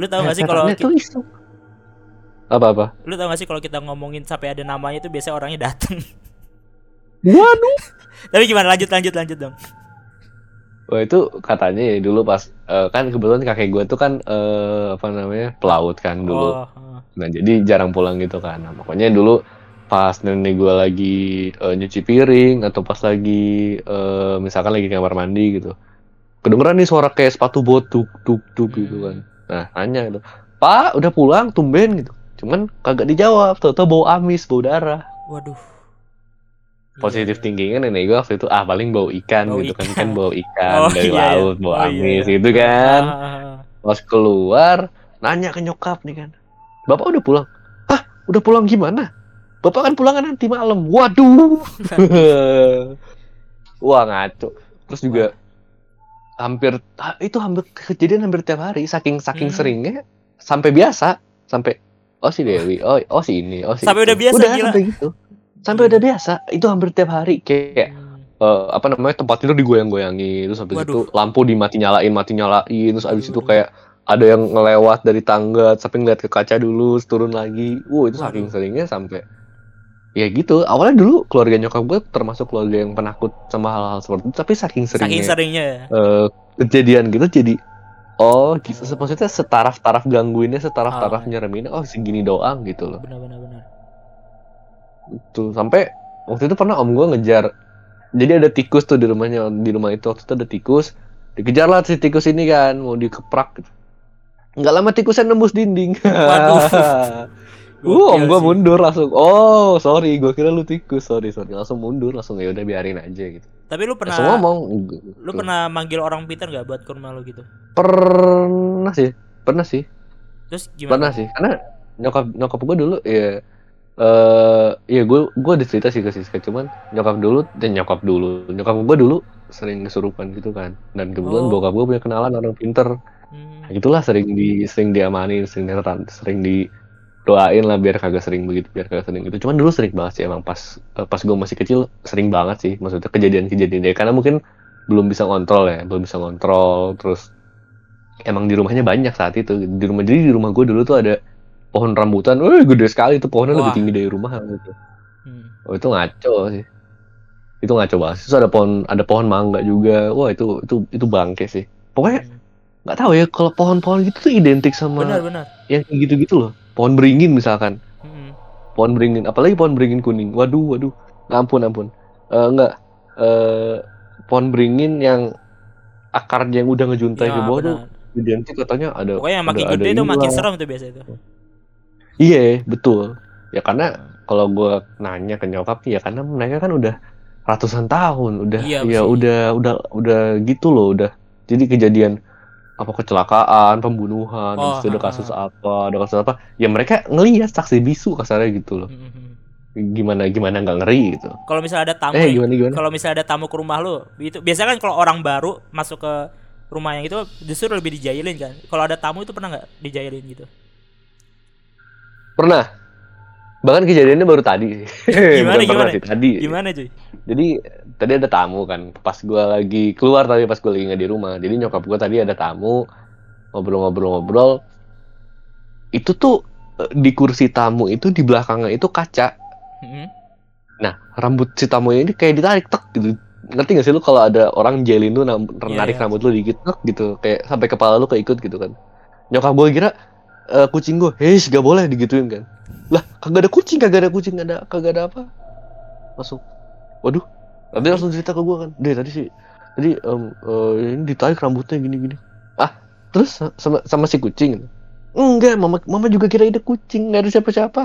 lu tahu gak sih kalau tuh iseng. Apa apa lu tahu gak sih kalau kita ngomongin sampai ada namanya itu biasanya orangnya datang waduh tapi gimana lanjut lanjut lanjut dong Wah itu katanya ya dulu pas eh, kan kebetulan kakek gue tuh kan eh, apa namanya pelaut kan dulu. oh heeh. Nah jadi jarang pulang gitu kan. Nah, pokoknya dulu pas nenek gue lagi eh, nyuci piring atau pas lagi eh, misalkan lagi kamar mandi gitu. Kedengeran nih suara kayak sepatu bot tuk tuk tuk gitu kan. Nah nanya gitu. Pak udah pulang tumben gitu. Cuman kagak dijawab. Tahu-tahu bau amis, bau darah. waduh Positif Iya. tingginya nenek gue waktu itu ah paling bau ikan Bau gitu kan ikan. kan bau ikan Oh, dari iya, iya. laut bau Oh, iya, amis iya. gitu kan. Ah, ah, ah. Pas keluar, nanya ke nyokap nih kan. Bapak udah pulang? Hah? Udah pulang gimana? Bapak kan pulang nanti malam. Waduh. Wah ngaco. Terus juga hampir ah, itu hampir kejadian hampir tiap hari saking saking Hmm. seringnya sampai biasa sampai oh si Dewi. Oh oh si ini. Oh si Sampai itu. udah biasa, udah gila. sampai gitu. Sampai udah biasa. Itu hampir tiap hari. Kayak Hmm. eh, apa namanya tempat tidur digoyang-goyangin terus habis Waduh. itu lampu dimati nyalain mati nyalain. Terus habis itu kayak ada yang ngelewat dari tangga. Sampai ngeliat ke kaca dulu turun lagi. Wow itu saking seringnya sampai ya gitu. Awalnya dulu keluarga nyokap gue termasuk keluarga yang penakut sama hal-hal seperti itu. Tapi saking saking seringnya seringnya ya. eh, kejadian gitu jadi oh gitu maksudnya setaraf-taraf gangguinnya setaraf-taraf Ah. nyereminnya oh segini doang gitu loh benar benar benar tuh sampai waktu itu pernah om gue ngejar jadi ada tikus tuh di rumahnya di rumah itu waktu itu ada tikus dikejar lah si tikus ini kan mau dikeprak gitu. nggak lama tikusnya nembus dinding Waduh. Uh, om gue mundur langsung. Oh, sorry, gue kira lu tikus. Sorry, sorry. Langsung mundur, langsung ya udah biarin aja gitu. Tapi lu pernah ngomong. lu pernah manggil orang pintar nggak buat ke rumah lu gitu Pernah sih, pernah sih, terus gimana pernah sih. Karena nyokap nyokap gue dulu ya eh ya gue gue ada cerita sih ke Siska cuman nyokap dulu dan nyokap dulu nyokap gue dulu sering kesurupan gitu kan dan kebetulan Oh. bokap gue punya kenalan orang pinter Hmm. Nah, itulah sering di sering diamanin sering diran sering didoain lah biar kagak sering begitu biar kagak sering gitu cuman dulu sering banget sih emang pas eh, pas gue masih kecil sering banget sih maksudnya kejadian-kejadian ya karena mungkin belum bisa ngontrol ya belum bisa ngontrol terus emang di rumahnya banyak saat itu di rumah jadi di rumah gue dulu tuh ada pohon rambutan, wih gede sekali itu pohonnya lebih Wah. tinggi dari rumah gitu. Hmm. Oh itu ngaco sih. Itu ngaco banget. Terus ada pohon ada pohon mangga juga. Wah itu itu itu bangke sih. Pokoknya Hmm. nggak tahu ya kalau pohon-pohon gitu tuh identik sama benar benar yang gitu-gitu loh. Pohon beringin misalkan. Hmm. Pohon beringin, apalagi pohon beringin kuning. Waduh, waduh. Ampun, ampun. Eh enggak. Eh pohon beringin yang akarnya yang udah ngejuntai Ya, ke bawah tuh benar. identik katanya ada pokoknya yang makin ada- gede ada itu makin serem tuh biasa itu Iya, betul. Ya karena kalau gue nanya ke nyokap ya karena mereka kan udah ratusan tahun, udah Iya, ya udah udah udah gitu loh, udah. Jadi kejadian apa kecelakaan, pembunuhan, Oh, itu ada kasus apa, ada kasus apa, ya mereka ngelihat saksi bisu kasarnya gitu loh. Hmm, hmm, hmm. Gimana gimana nggak ngeri gitu. kalau misalnya ada tamu Eh yang- gimana gimana? kalau misalnya ada tamu ke rumah lu itu biasanya kan kalau orang baru masuk ke rumah yang itu justru lebih dijailin kan kalau ada tamu itu pernah nggak dijailin gitu Pernah. Bahkan kejadiannya baru tadi. Gimana, Bukan pernah gimana? sih, tadi. gimana cuy Jadi tadi ada tamu kan, pas gua lagi keluar tadi pas gua lagi nggak di rumah. Jadi nyokap gua tadi ada tamu ngobrol-ngobrol-ngobrol. Itu tuh eh, di kursi tamu itu di belakangnya itu kaca. Hmm. Nah rambut si tamu ini kayak ditarik tek gitu. Ngerti gak sih lu kalau ada orang jelin lu Iya, narik iya. rambut lu dikit tek gitu, kayak sampai kepala lu keikut gitu kan. Nyokap gua kira eh, kucing gue hei gak boleh digituin kan lah kagak ada kucing kagak ada kucing ada kagak ada apa? Langsung waduh nanti langsung cerita ke gue kan. Deh tadi sih tadi em, eh, ini ditarik rambutnya gini gini ah terus sama sama si kucing? Enggak mama mama juga kira itu kucing nggak ada siapa siapa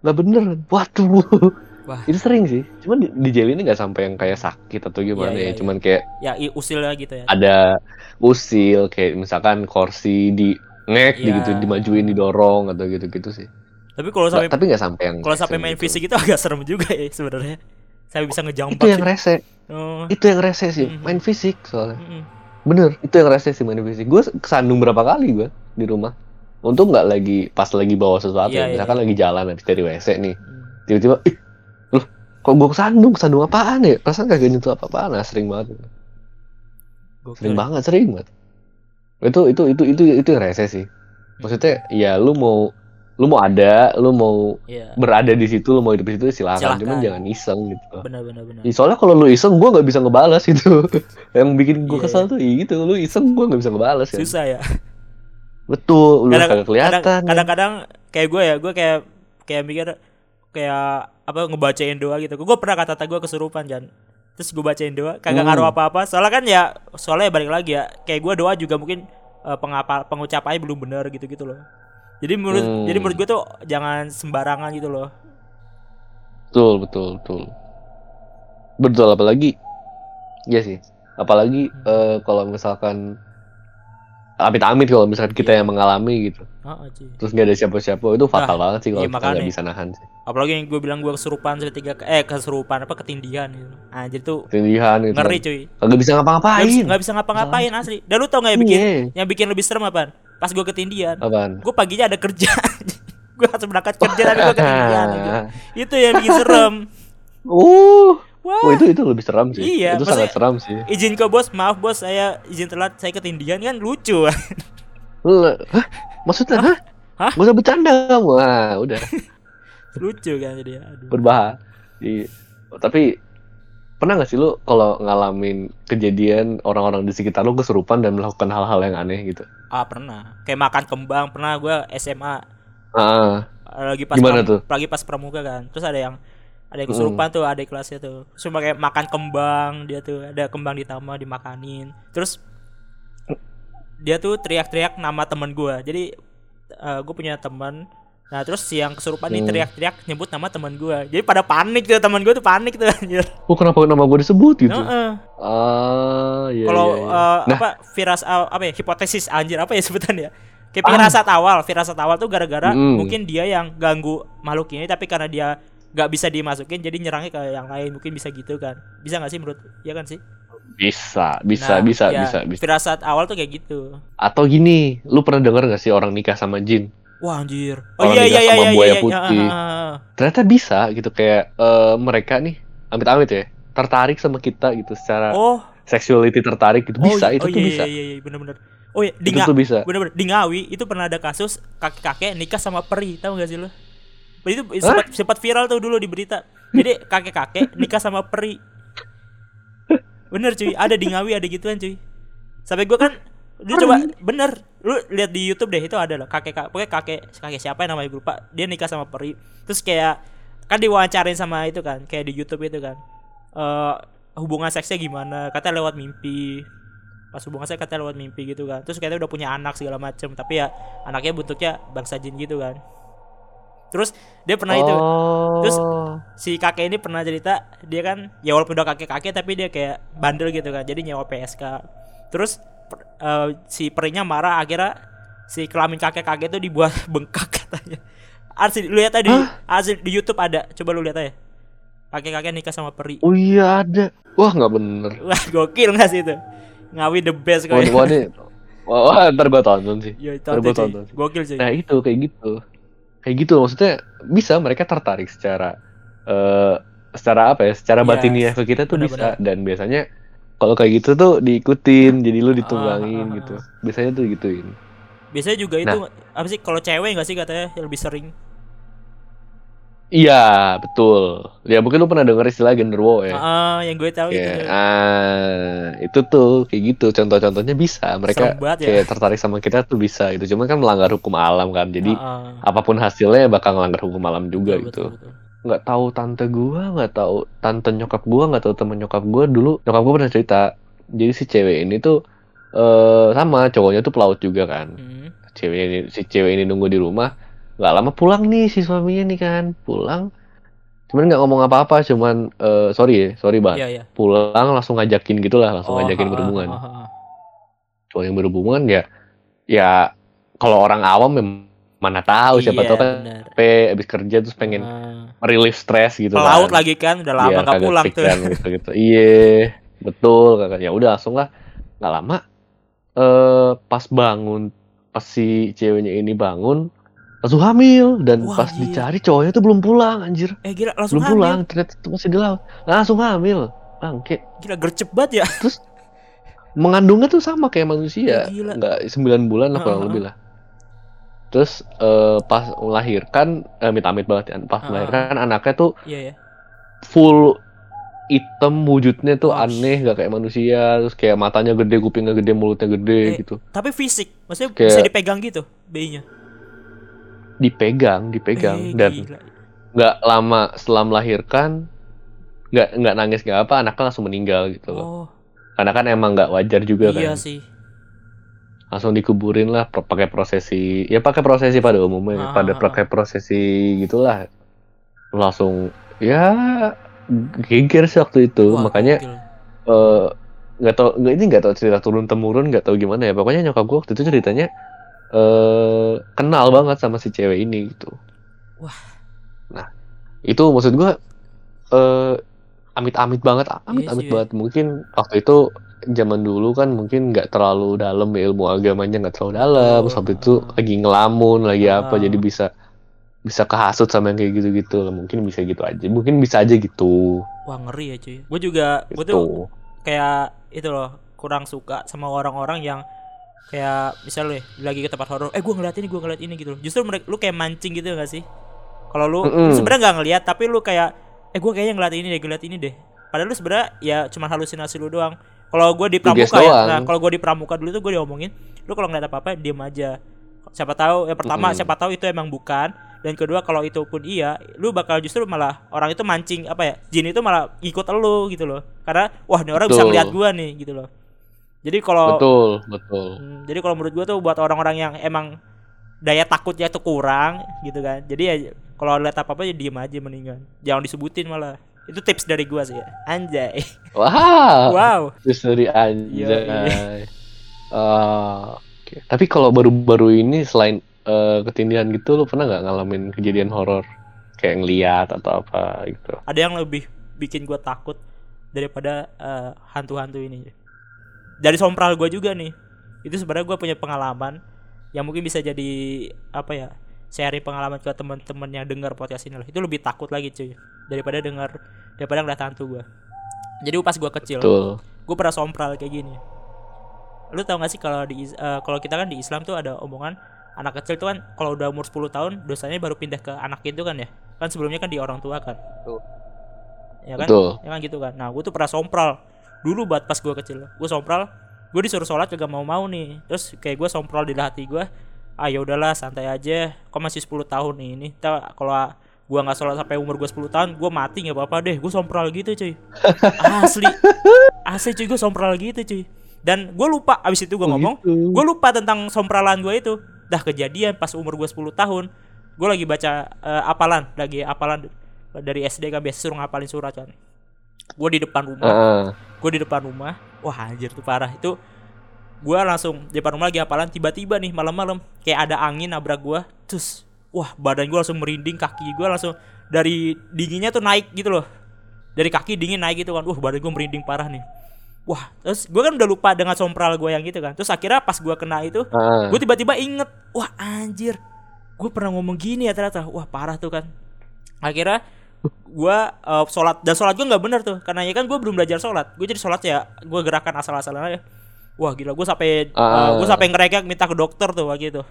nggak bener. Waduh. Wah. itu sering sih. Cuman di, di jelly ini nggak sampai yang kayak sakit atau gimana Iya, iya, ya cuman kayak ya i- usilnya gitu ya. ada usil kayak misalkan kursi di ngek Iya. gitu dimajuin didorong atau gitu-gitu sih tapi kalau sampai tapi nggak sampai yang kalau sampai main gitu. fisik itu agak serem juga ya sebenarnya saya bisa ngejambak itu yang sih. rese oh. itu yang rese sih Mhm. main fisik soalnya mm-mm. bener itu yang rese sih main fisik gue kesandung berapa kali gue di rumah untung nggak lagi pas lagi bawa sesuatu Iya, ya. iya, misalkan lagi jalan habis dari wc nih Mm. tiba-tiba ih loh kok gue kesandung kesandung apaan ya perasaan kagak nyentuh apa-apaan nah, sering banget Gokil sering banget sering banget itu itu itu itu itu yang rese sih maksudnya ya lu mau lu mau ada lu mau Iya. berada di situ lu mau hidup di situ silakan, Silakan. cuman jangan iseng gitu. Benar benar benar. Ya, soalnya kalau lu iseng gua nggak bisa ngebalas itu. Yang bikin gua Iya, kesal tuh ya gitu. Lu iseng gua nggak bisa ngebalas kan susah ya. Betul lu Kadang- kagak kelihatan kadang- kadang-kadang kayak gue ya gue kayak kayak mikir kayak apa ngebacain doa gitu. Gue pernah kata kata gue kesurupan Jan. Terus gue bacain doa kagak Hmm. ngaruh apa-apa. Soalnya kan ya soalnya balik lagi ya kayak gue doa juga mungkin eh, pengapa pengucapannya belum benar gitu gitu loh jadi menurut Hmm. jadi menurut gue tuh jangan sembarangan gitu loh. Betul betul betul. Betul apalagi ya sih. Apalagi Hmm. eh, kalau misalkan amit-amit kalau misalkan kita Iya. yang mengalami gitu. Ah cuy. terus nggak ada siapa-siapa itu fatal banget sih kalau iya, kita nggak bisa nahan sih. Apalagi yang gue bilang gue kesurupan tiga eh kesurupan apa ketindihan gitu. Anjir tuh tindihan gitu. ngeri cuy. Kagak bisa nggak ngapa-ngapain. Nggak bisa ngapa-ngapain asli. Dan lu tau gak ya bikin Iya. yang bikin lebih serem apa pas gue ketindihan apaan gue paginya ada kerja gue harus berangkat kerja tapi gue ketindihan aja. itu yang bikin serem uh wah Oh itu itu lebih seram sih. Iya, itu sangat seram sih. izin ke bos maaf bos saya izin telat saya ketindihan kan lucu Lu- Hah? Maksudnya hah? Hah? Gak usah bercanda kamu. Wah, udah lucu kan jadi aduh berbahaya. Iya. Tapi pernah gak sih lu kalau ngalamin kejadian orang-orang di sekitar lu kesurupan dan melakukan hal-hal yang aneh gitu? ah pernah. Kayak makan kembang pernah gue SMA Ah, lagi pas Gimana tuh? lagi pas pramuka kan. Terus ada yang ada yang kesurupan tuh ada kelasnya tuh. Terus cuma kayak makan kembang dia tuh ada kembang di taman dimakanin. Terus dia tuh teriak-teriak nama temen gua. Jadi gue punya teman nah terus yang kesurupan ini Hmm. teriak-teriak nyebut nama teman gua jadi pada panik tuh teman gua tuh panik tuh anjir oh kenapa nama gue disebut gitu? Heeh. Ah, iya kalau iya, iya. eh, Nah. apa viras ah, apa ya hipotesis anjir apa ya sebutannya kayak firasat awal firasat awal tuh gara-gara Mm. mungkin dia yang ganggu makhluk ini tapi karena dia nggak bisa dimasukin jadi nyerangnya ke yang lain mungkin bisa gitu kan bisa nggak sih menurut ya kan sih bisa, bisa, Nah, bisa, ya, bisa, bisa. firasat awal tuh kayak gitu Atau gini, lu pernah denger gak sih orang nikah sama jin? Wah anjir. Oh Orang iya iya nikah iya sama iya buaya iya, iya, putih. ah, ah, ah. ternyata bisa gitu kayak eh, mereka nih amit-amit ya tertarik sama kita gitu secara oh. sexuality tertarik gitu. Oh, bisa iya, itu oh, tuh iya, bisa. iya iya bener-bener. Oh iya di itu tuh bisa. bener-bener di Ngawi itu pernah ada kasus kakek-kakek nikah sama peri tahu gak sih lo? Itu sempat sempat viral tuh dulu di berita. Jadi kakek-kakek nikah sama peri. Bener cuy. Ada di Ngawi ada gituan cuy. Sampai gua kan lu coba bener lu lihat di YouTube deh itu ada loh kakek kakek pokoknya kakek kakek siapa yang namanya gue lupa dia nikah sama peri. Terus kayak kan diwawancarin sama itu kan kayak di YouTube itu kan. Eh hubungan seksnya gimana kata lewat mimpi. Pas hubungan saya kata lewat mimpi gitu kan. Terus katanya udah punya anak segala macem tapi ya anaknya bentuknya bangsa jin gitu kan. Terus dia pernah itu oh. Terus si kakek ini pernah cerita dia kan ya walaupun udah kakek kakek tapi dia kayak bandel gitu kan jadi nyewa PSK terus eh, si perinya marah akhirnya si kelamin kakek kakek itu dibuat bengkak katanya. Asli lu lihat aja di, asli di YouTube ada. Coba lu lihat aja. Kakek kakek nikah sama peri. Oh iya ada. Wah nggak bener. Wah gokil nggak sih itu? Ngawi the best kok wah, ini- wah, wah, ntar gua tonton sih. Ya ntar tonton gua cuy. tonton sih. gokil cuy nah itu kayak gitu. Kayak gitu maksudnya bisa mereka tertarik secara eh secara apa ya? Secara Yes. batiniah ke kita tuh bisa. Benar-benar. dan biasanya kalau kayak gitu tuh diikutin jadi lu ditunggangin Ah, ah, gitu ah. biasanya tuh gituin biasanya juga itu apa sih kalau cewek nggak sih katanya yang lebih sering Iya, betul. Ya mungkin lu pernah denger istilah genderuwo ya. Ah, yang gue tahu Kayak, itu ah, itu tuh kayak gitu. Contoh-contohnya bisa. Mereka banget ya. kayak tertarik sama kita tuh bisa gitu. Cuman kan melanggar hukum alam kan. Jadi Ah, ah. apa pun hasilnya bakal melanggar hukum alam juga Betul, gitu. betul, betul. Nggak tahu tante gua, nggak tahu tante nyokap gua, nggak tahu temen nyokap gua dulu. Nyokap gua pernah cerita. Jadi si cewek ini tuh eh sama cowoknya tuh pelaut juga kan. Hmm. Cewek ini si cewek ini nunggu di rumah. Nggak lama pulang nih si suaminya nih kan. Pulang. Cuman nggak ngomong apa-apa, cuman eh, sorry ya, sorry banget Iya, iya. pulang langsung ngajakin gitulah langsung Oh, ngajakin ah, berhubungan ah, ah. cowok yang berhubungan ya ya kalau orang awam mem- mana tahu siapa Iya, tahu kan capek abis kerja terus pengen Ah. Relief stress gitu Pelaut kan lagi kan, udah lama Iya, nggak kagak pulang tuh. kepikiran gitu gitu iya betul kakak ya udah langsung lah nggak lama eh pas bangun pas si ceweknya ini bangun langsung hamil dan Wah, pas gila. dicari cowoknya tuh belum pulang anjir Eh gila langsung belum hamil. pulang ternyata tuh masih di laut langsung hamil bangke Gila gercep banget ya. mengandungnya tuh sama kayak manusia Ya, gila. nggak sembilan bulan lah kurang Heeh. lebih lah terus eh, pas melahirkan eh, amit-amit banget ya pas Heeh. melahirkan anaknya tuh Iya ya. full hitam wujudnya tuh Wah. aneh gak kayak manusia terus kayak matanya gede kupingnya gede mulutnya gede Eh, gitu Tapi fisik, maksudnya Kayak- bisa dipegang gitu bayinya. dipegang dipegang Eh, dan nggak lama setelah melahirkan nggak nggak nangis nggak apa anaknya langsung meninggal gitu loh Oh, karena kan emang nggak wajar juga iya kan sih. Langsung dikuburin lah pakai prosesi ya pakai prosesi pada umumnya Ah, pada ah, pakai prosesi gitulah. Langsung ya geger sih waktu itu Wah, makanya eh, nggak tau nggak ini nggak tau cerita turun temurun nggak tahu gimana ya pokoknya nyokap gue waktu itu ceritanya eh kenal banget sama si cewek ini gitu. Wah. nah itu maksud gue eh amit-amit banget amit-amit sih, ya. banget mungkin waktu itu zaman dulu kan mungkin nggak terlalu dalam ya, ilmu agamanya nggak terlalu dalam terus habis itu lagi ngelamun lagi apa Ah. jadi bisa bisa kehasut sama yang kayak gitu-gitu mungkin bisa gitu aja mungkin bisa aja gitu Wah ngeri ya cuy. Gue juga, gue tuh gitu kayak itu loh kurang suka sama orang-orang yang kayak misalnya lagi ke tempat horor, eh gue ngeliat ini, gue ngeliat ini gitu. loh. Justru mereka lu kayak mancing gitu gak sih? Kalau lu, lu Mm-mm. sebenarnya nggak ngeliat, tapi lu kayak, eh gue kayaknya ngeliat ini deh, ngeliat ini deh. Padahal lu sebenarnya ya cuma halusinasi lu doang. Kalau gue di pramuka ya, nah kalau gue di pramuka dulu tuh gue diomongin, lu kalau ngeliat apa apa diem aja. Siapa tahu, ya pertama Mm-mm. siapa tahu itu emang bukan, dan kedua kalau itu pun iya, lu bakal justru malah orang itu mancing apa ya, jin itu malah ikut lu gitu loh. Karena wah ini orang bisa Betul. ngeliat gua nih gitu loh. Jadi kalau betul betul Hmm, jadi kalau menurut gua tuh buat orang-orang yang emang daya takutnya tuh kurang gitu kan. Jadi ya kalau lihat apa-apa ya diem aja mendingan. Jangan disebutin malah. Itu tips dari gua sih ya. Anjay. wow Wow. Terus dari Iya, anjay. Ah, oke. Tapi kalau baru-baru ini selain eh, ketindihan gitu, lu pernah nggak ngalamin kejadian horor kayak ngeliat atau apa gitu? Ada yang lebih bikin gua takut daripada eh, hantu-hantu ini. Dari sompral gua juga nih. Itu sebenarnya gua punya pengalaman yang mungkin bisa jadi apa ya? Sharing pengalaman ke teman-teman yang dengar podcast ini lah. Itu lebih takut lagi cuy daripada dengar daripada ngeliat hantu gua. Jadi pas gua kecil, Betul. gue pernah sompral kayak gini. Lu tau gak sih kalau di eh, kalau kita kan di Islam tuh ada omongan anak kecil tuh kan kalau udah umur 10 tahun dosanya baru pindah ke anak itu kan ya. Kan sebelumnya kan di orang tua kan. Betul. Ya kan? Betul. Ya kan gitu kan. Nah, gue tuh pernah sompral. Dulu buat pas gue kecil. Gue sompral, gue disuruh sholat juga mau-mau nih. Terus kayak gue sompral di hati gue, ah ya udahlah santai aja. Kok masih 10 tahun nih ini. Kalau gua nggak sholat sampai umur gue 10 tahun, gue mati nggak apa-apa deh. Gue sompral gitu cuy. Asli. Asli cuy gue sompral gitu cuy. Dan gue lupa abis itu gue ngomong, gitu. gue lupa tentang sompralan gue itu. Dah kejadian pas umur gue 10 tahun. Gue lagi baca eh, apalan, lagi apalan dari SD kan biasa suruh ngapalin surat kan. Gue di depan rumah, gue di depan rumah. Wah anjir tuh parah itu. Gue langsung di depan rumah lagi apalan tiba-tiba nih malam-malam kayak ada angin nabrak gue. Terus wah badan gue langsung merinding, kaki gue langsung dari dinginnya tuh naik gitu loh. Dari kaki dingin naik gitu kan. Wah badan gue merinding parah nih. Wah, terus gue kan udah lupa dengan sompral gue yang gitu kan. Terus akhirnya pas gue kena itu, gue tiba-tiba inget wah anjir gue pernah ngomong gini ya ternyata wah parah tuh kan akhirnya gue uh, sholat dan sholat gue nggak bener tuh karena ya kan gue belum belajar sholat gue jadi sholat ya gue gerakan asal-asalan aja wah gila gue sampai Ah. gue sampai ngerekek minta ke dokter tuh kayak gitu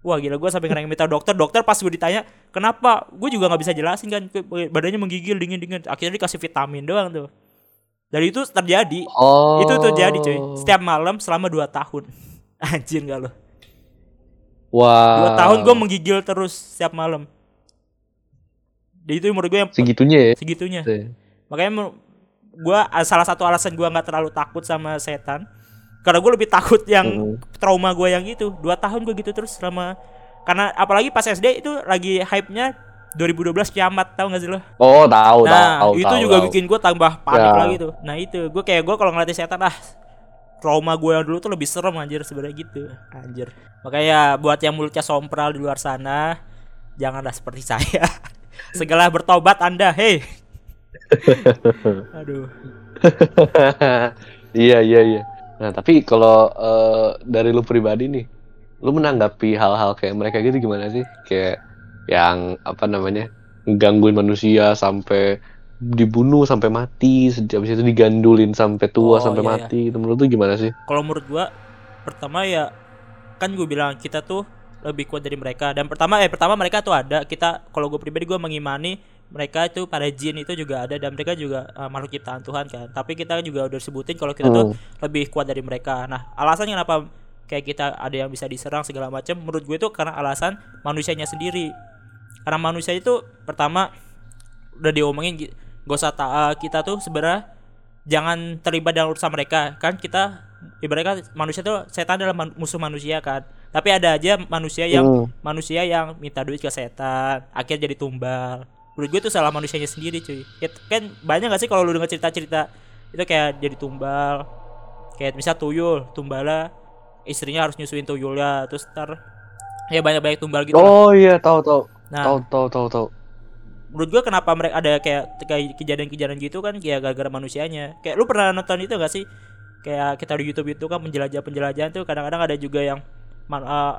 Wah gila gue sampai ngereng minta dokter. Dokter pas gue ditanya Kenapa? Gue juga nggak bisa jelasin kan Badannya menggigil dingin-dingin Akhirnya dikasih vitamin doang tuh. Dan itu terjadi. Oh. Itu terjadi cuy. Setiap malam selama 2 tahun. Anjir gak lo Wah. 2 tahun gue menggigil terus setiap malam. Jadi itu menurut gue yang segitunya ya. segitunya. Tuh. Makanya gua salah satu alasan gua nggak terlalu takut sama setan karena gue lebih takut yang Hmm. trauma gue yang itu dua tahun gue gitu terus selama karena apalagi pas SD itu lagi hype-nya 2012 kiamat tahu gak sih lo? Oh, tahu, Nah tahu, itu tahu, juga tahu. bikin gue tambah panik Ya. lagi tuh. Nah itu gue kayak gue kalau ngeliatin setan ah trauma gue yang dulu tuh lebih serem anjir sebenarnya gitu anjir. Makanya buat yang mulutnya sompral di luar sana janganlah seperti saya. Segala bertobat anda, hei. Aduh. iya, iya, iya. Nah, tapi kalau eh, dari lu pribadi nih, lu menanggapi hal-hal kayak mereka gitu gimana sih? Kayak yang apa namanya? gangguin manusia sampai dibunuh sampai mati, habis itu digandulin sampai tua Oh, sampai iya, mati. Itu menurut lu gimana sih? Kalau menurut gua pertama ya kan gue bilang kita tuh lebih kuat dari mereka dan pertama eh pertama mereka tuh ada kita kalau gue pribadi gue mengimani mereka itu para jin itu juga ada dan mereka juga eh, makhluk ciptaan Tuhan kan. Tapi kita juga udah sebutin kalau kita tuh lebih kuat dari mereka. Nah alasan kenapa kayak kita ada yang bisa diserang segala macam menurut gue itu karena alasan manusianya sendiri. Karena manusia itu pertama udah diomongin gi- gak usah ta- eh, kita tuh sebenarnya jangan terlibat dalam urusan mereka. Kan kita ibaratnya manusia tuh setan adalah man- musuh manusia kan. Tapi ada aja manusia yang Hmm. manusia yang minta duit ke setan akhirnya jadi tumbal menurut gue itu salah manusianya sendiri cuy ya, kan banyak gak sih kalau lu denger cerita-cerita itu kayak jadi tumbal kayak misal tuyul tumbala istrinya harus nyusuin tuyulnya terus ntar ya banyak-banyak tumbal gitu lah. Oh iya, tahu tahu. nah Tahu tahu tahu tahu. menurut gua kenapa mereka ada kayak kayak kejadian-kejadian gitu kan kayak gara-gara manusianya kayak lu pernah nonton itu gak sih kayak kita di YouTube itu kan penjelajah-penjelajahan tuh kadang-kadang ada juga yang man- eh,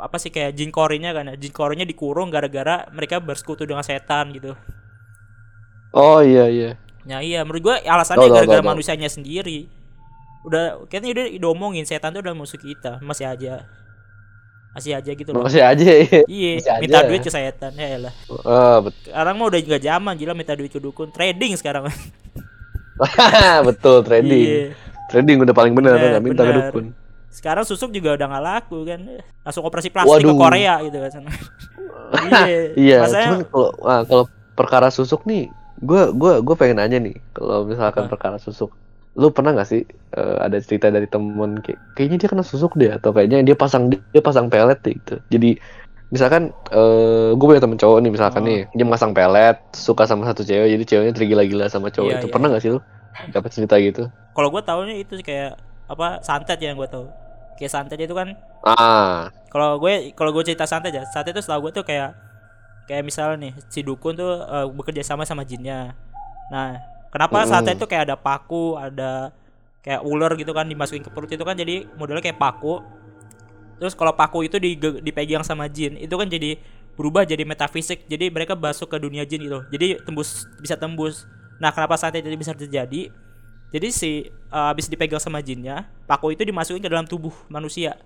apa sih kayak jin korinya kan ya jin korinya dikurung gara-gara mereka bersekutu dengan setan gitu Oh iya iya. Nah iya menurut gua alasannya gara-gara manusianya sendiri udah kayaknya udah diomongin setan tuh udah musuh kita masih aja masih aja gitu loh Masih aja ya. iya masih aja. minta duit ke setan ya lah Ah, betul. sekarang mah udah juga zaman gila minta duit ke dukun trading sekarang betul trading. Iya. Trading udah paling benar, nggak minta ke dukun. Sekarang susuk juga udah nggak laku kan. Langsung operasi plastik ke Waduh. Korea gitu kan. iya. Iya, Masanya cuman kalau ah, kalau perkara susuk nih, gue gua gua pengen nanya nih, kalau misalkan Apa? perkara susuk, lu pernah nggak sih eh, ada cerita dari temen kayak kayaknya dia kena susuk deh atau kayaknya dia pasang dia pasang pelet deh gitu. Jadi misalkan eh gue punya temen cowok nih misalkan Oh. nih dia masang pelet suka sama satu cewek jadi ceweknya tergila-gila sama cowok Iya, itu iya. pernah nggak sih lu dapat cerita gitu kalau gue taunya itu kayak apa santet ya yang gue tahu. Kayak santet itu kan ah kalau gue kalau gue cerita santet ya, santet itu setahu gue tuh kayak kayak misalnya nih si dukun tuh eh, bekerja sama sama jinnya. Nah, kenapa Mm-mm. santet itu kayak ada paku, ada kayak ular gitu kan dimasukin ke perut itu kan jadi modelnya kayak paku. Terus kalau paku itu dipegang sama jin, itu kan jadi berubah jadi metafisik. Jadi mereka masuk ke dunia jin gitu. Jadi tembus bisa tembus. Nah, kenapa santet itu bisa terjadi? Jadi si eh, habis dipegang sama jinnya, paku itu dimasukin ke dalam tubuh manusia.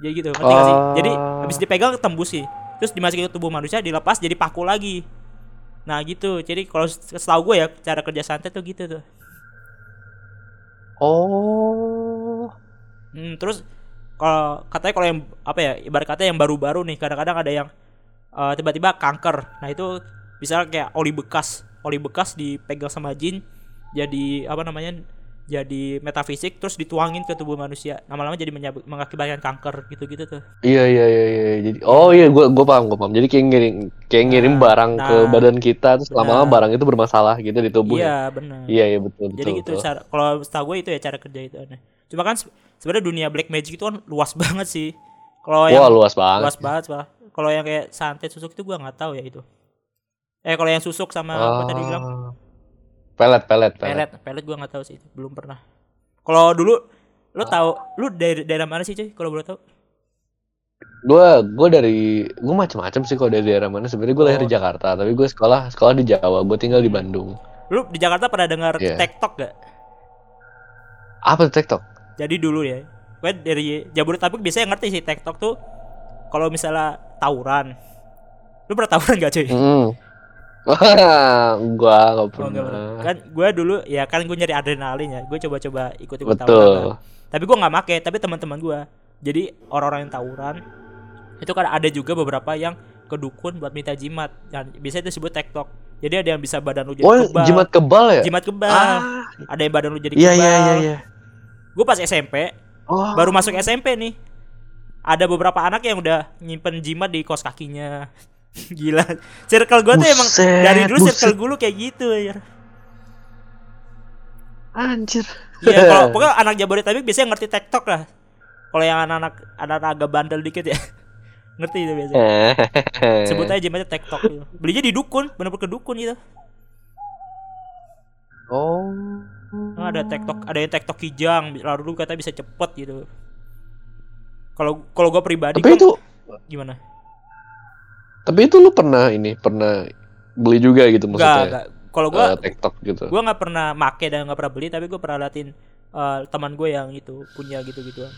Jadi gitu, ngerti gak sih? Jadi Oh. habis dipegang tembus sih. Terus dimasukin ke tubuh manusia, dilepas jadi paku lagi. Nah gitu. Jadi kalau setahu gue ya cara kerja santet tuh gitu tuh. oh Hmm, terus kalau katanya kalau yang apa ya ibarat kata yang baru-baru nih kadang-kadang ada yang eh, tiba-tiba kanker. Nah itu bisa kayak oli bekas, oli bekas dipegang sama jin jadi apa namanya? jadi metafisik terus dituangin ke tubuh manusia. Lama-lama jadi mengakibatkan kanker gitu-gitu tuh. Iya iya iya iya. Jadi oh iya gua gua paham gua paham. Jadi kayak ngirim kayak ngirim Nah, barang ke nah. badan kita terus lama-lama Nah. barang itu bermasalah gitu di tubuh. ya? Iya, benar. Iya iya betul betul. Jadi gitu betul. cara kalau setahu gue itu ya cara kerja itu aneh. Cuma kan se- sebenarnya dunia black magic itu kan luas banget sih. Kalau Wah yang luas banget. luas banget pak. Kalau yang kayak santet susuk itu gua nggak tahu ya itu. Eh kalau yang susuk sama apa tadi bilang Ah. Pelet pelet pelet. pelet, pelet gua nggak tahu sih, belum pernah. Kalau dulu lu tahu lu dari daerah mana sih cuy kalau boleh tahu? Gua gua dari gua macam-macam sih kalau dari daerah mana. Sebenarnya gua lahir Oh. di Jakarta, tapi gue sekolah sekolah di Jawa. Gue tinggal di Hmm. Bandung. Lu di Jakarta pernah dengar Iya. TikTok gak? Apa tuh TikTok? Jadi dulu ya. gue dari Jabodetabek biasanya ngerti sih TikTok tuh kalau misalnya tawuran lu pernah tawuran gak cuy Hmm. Wah, gua nggak Oh, pernah. kan gue dulu ya kan gue nyari adrenalin ya gue coba-coba ikut-ikut tawuran. Tapi gue nggak make tapi teman-teman gue jadi orang-orang yang tawuran itu kan ada juga beberapa yang ke dukun buat minta jimat. Dan biasanya itu disebut TikTok jadi ada yang bisa badan lu jadi Oh, kebal. jimat kebal ya? jimat kebal. Ah, ada yang badan lu jadi iya kebal. iya iya. Iya. gue pas SMP Oh. baru masuk SMP nih. Ada beberapa anak yang udah nyimpen jimat di kos kakinya gila circle gue tuh emang dari dulu circle buset. gue kayak gitu ya Anjir. Iya, kalau pokoknya anak Jabodetabek biasanya ngerti TikTok lah. Kalau yang anak-anak anak agak bandel dikit ya. ngerti itu biasanya. Sebut aja jimatnya TikTok gitu. Belinya di dukun, bener-bener ke dukun gitu. Oh. Nah, ada TikTok, ada yang TikTok kijang, lalu dulu kata bisa cepet gitu. Kalau kalau gua pribadi Tapi gua- itu gimana? Tapi itu lu pernah ini pernah beli juga gitu maksudnya. enggak. Kalau gua eh, TikTok gitu. gua nggak pernah make dan nggak pernah beli, tapi gua pernah liatin eh, teman gue yang itu punya gitu-gitu.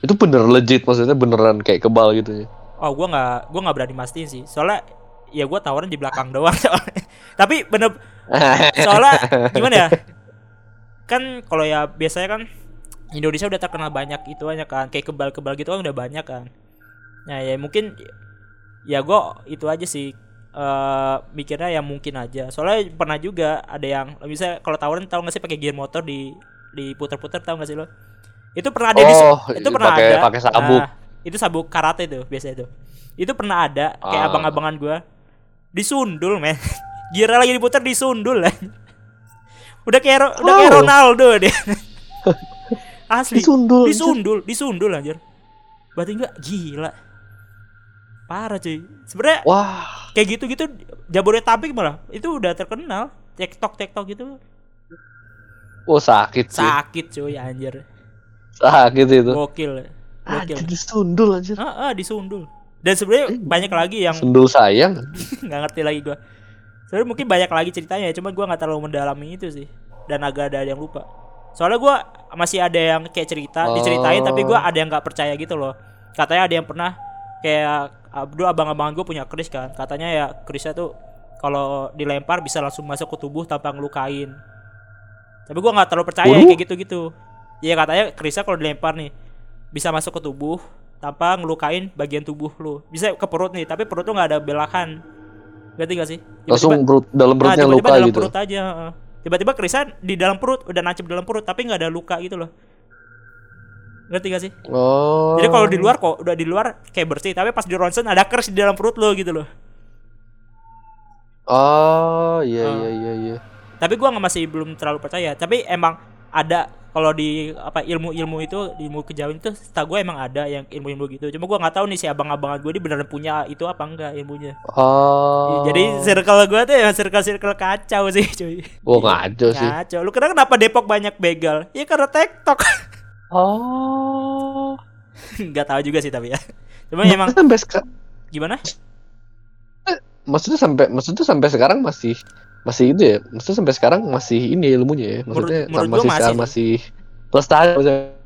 Itu bener legit maksudnya beneran kayak kebal gitu ya. Oh, gua nggak gua nggak berani mastiin sih. Soalnya ya gua tawaran di belakang doang. soalnya. Tapi bener soalnya gimana ya? Kan kalau ya biasanya kan Indonesia udah terkenal banyak itu aja kan, kayak kebal-kebal gitu kan udah banyak kan. Nah, ya mungkin ya gua itu aja sih eh mikirnya yang mungkin aja. Soalnya pernah juga ada yang bisa kalau tawaran tahu nggak sih pakai gear motor di diputer-puter tahu nggak sih lo? Itu pernah ada di Oh, itu pernah pakai- ada. pakai sabuk. Nah, itu sabuk karate tuh biasa itu. Itu pernah ada kayak Ah. abang-abangan gua disundul men. Gear lagi diputer disundul lah. Udah kayak Ro- udah kayak Oh. Ronaldo dia. Asli. Disundul. Disundul, disundul anjir. Berarti enggak gila. Parah cuy. Sebenarnya Wah, kayak gitu-gitu Jabodetabek malah itu udah terkenal. TikTok TikTok gitu oh sakit sih. sakit cuy anjir. Sakit itu. Gokil. Gokil. Anjir disundul anjir. Ah, ah, disundul. Dan sebenarnya banyak lagi yang Sundul sayang. nggak ngerti lagi gua. Sebenarnya mungkin banyak lagi ceritanya, ya, cuman gua nggak terlalu mendalami itu sih. Dan agak ada yang lupa. Soalnya gua masih ada yang kayak cerita, Oh. diceritain tapi gua ada yang nggak percaya gitu loh. Katanya ada yang pernah kayak Abdul abang-abangan gue punya keris kan. Katanya ya kerisnya tuh kalau dilempar bisa langsung masuk ke tubuh tanpa ngelukain. Tapi gua nggak terlalu percaya Waduh. kayak gitu-gitu. Iya katanya kerisnya kalau dilempar nih bisa masuk ke tubuh tanpa ngelukain bagian tubuh lu. Bisa ke perut nih, tapi perut lu nggak ada belahan. Ngerti gak sih? Langsung perut, dalam Nah, perutnya tiba-tiba luka dalam gitu. perut aja. Tiba-tiba kerisan di dalam perut, udah nancep di dalam perut, tapi nggak ada luka gitu loh. Ngerti gak sih? Oh. Jadi kalau di luar kok udah di luar kayak bersih, tapi pas di ronsen ada keris di dalam perut lo gitu loh. Oh, iya Ah. iya iya iya. Tapi gua nggak masih belum terlalu percaya. Tapi emang ada kalau di apa ilmu-ilmu itu di ilmu kejawen itu setahu gue emang ada yang ilmu-ilmu gitu. Cuma gua nggak tahu nih si abang-abangan gue ini beneran punya itu apa enggak ilmunya. Oh. Jadi circle gua tuh ya circle-circle kacau sih cuy. Wah ngaco sih. Kacau. Lu kenapa Depok banyak begal? Ya karena TikTok. Oh. Nggak tahu juga sih tapi ya. Cuma emang sampai sekarang gimana? maksudnya sampai maksudnya sampai sekarang masih masih itu ya maksudnya sampai sekarang masih ini ilmunya ya Menurut- maksudnya menurut masih gua sekarang masih masih lestari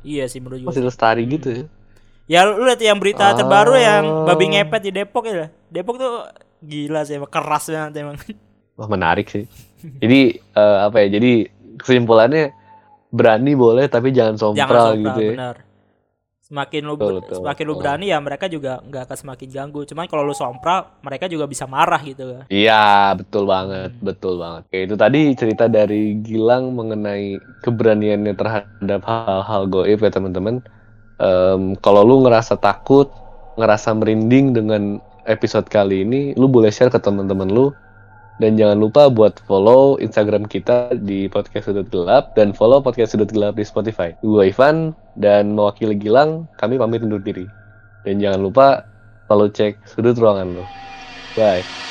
Iya sih menurut gua. masih lestari gitu ya Ya lu lihat yang berita Oh. terbaru yang babi ngepet di Depok ya. Depok tuh gila sih emang keras banget emang. wah menarik sih jadi eh, apa ya jadi kesimpulannya berani boleh tapi jangan sompral, Jangan sompral gitu ya benar. Semakin lu Betul, betul, semakin lu berani ya mereka juga nggak akan semakin ganggu. Cuman kalau lu sompral mereka juga bisa marah gitu kan. Iya, betul banget, betul banget. Oke, itu tadi cerita dari Gilang mengenai keberaniannya terhadap hal-hal goib ya teman-teman. Em, kalau lu ngerasa takut, ngerasa merinding dengan episode kali ini, lu boleh share ke teman-teman lu. Dan jangan lupa buat follow Instagram kita di podcast sudut gelap dan follow podcast sudut gelap di Spotify. Gue Ivan dan mewakili Gilang, kami pamit undur diri. Dan jangan lupa selalu cek sudut ruangan lo. Bye.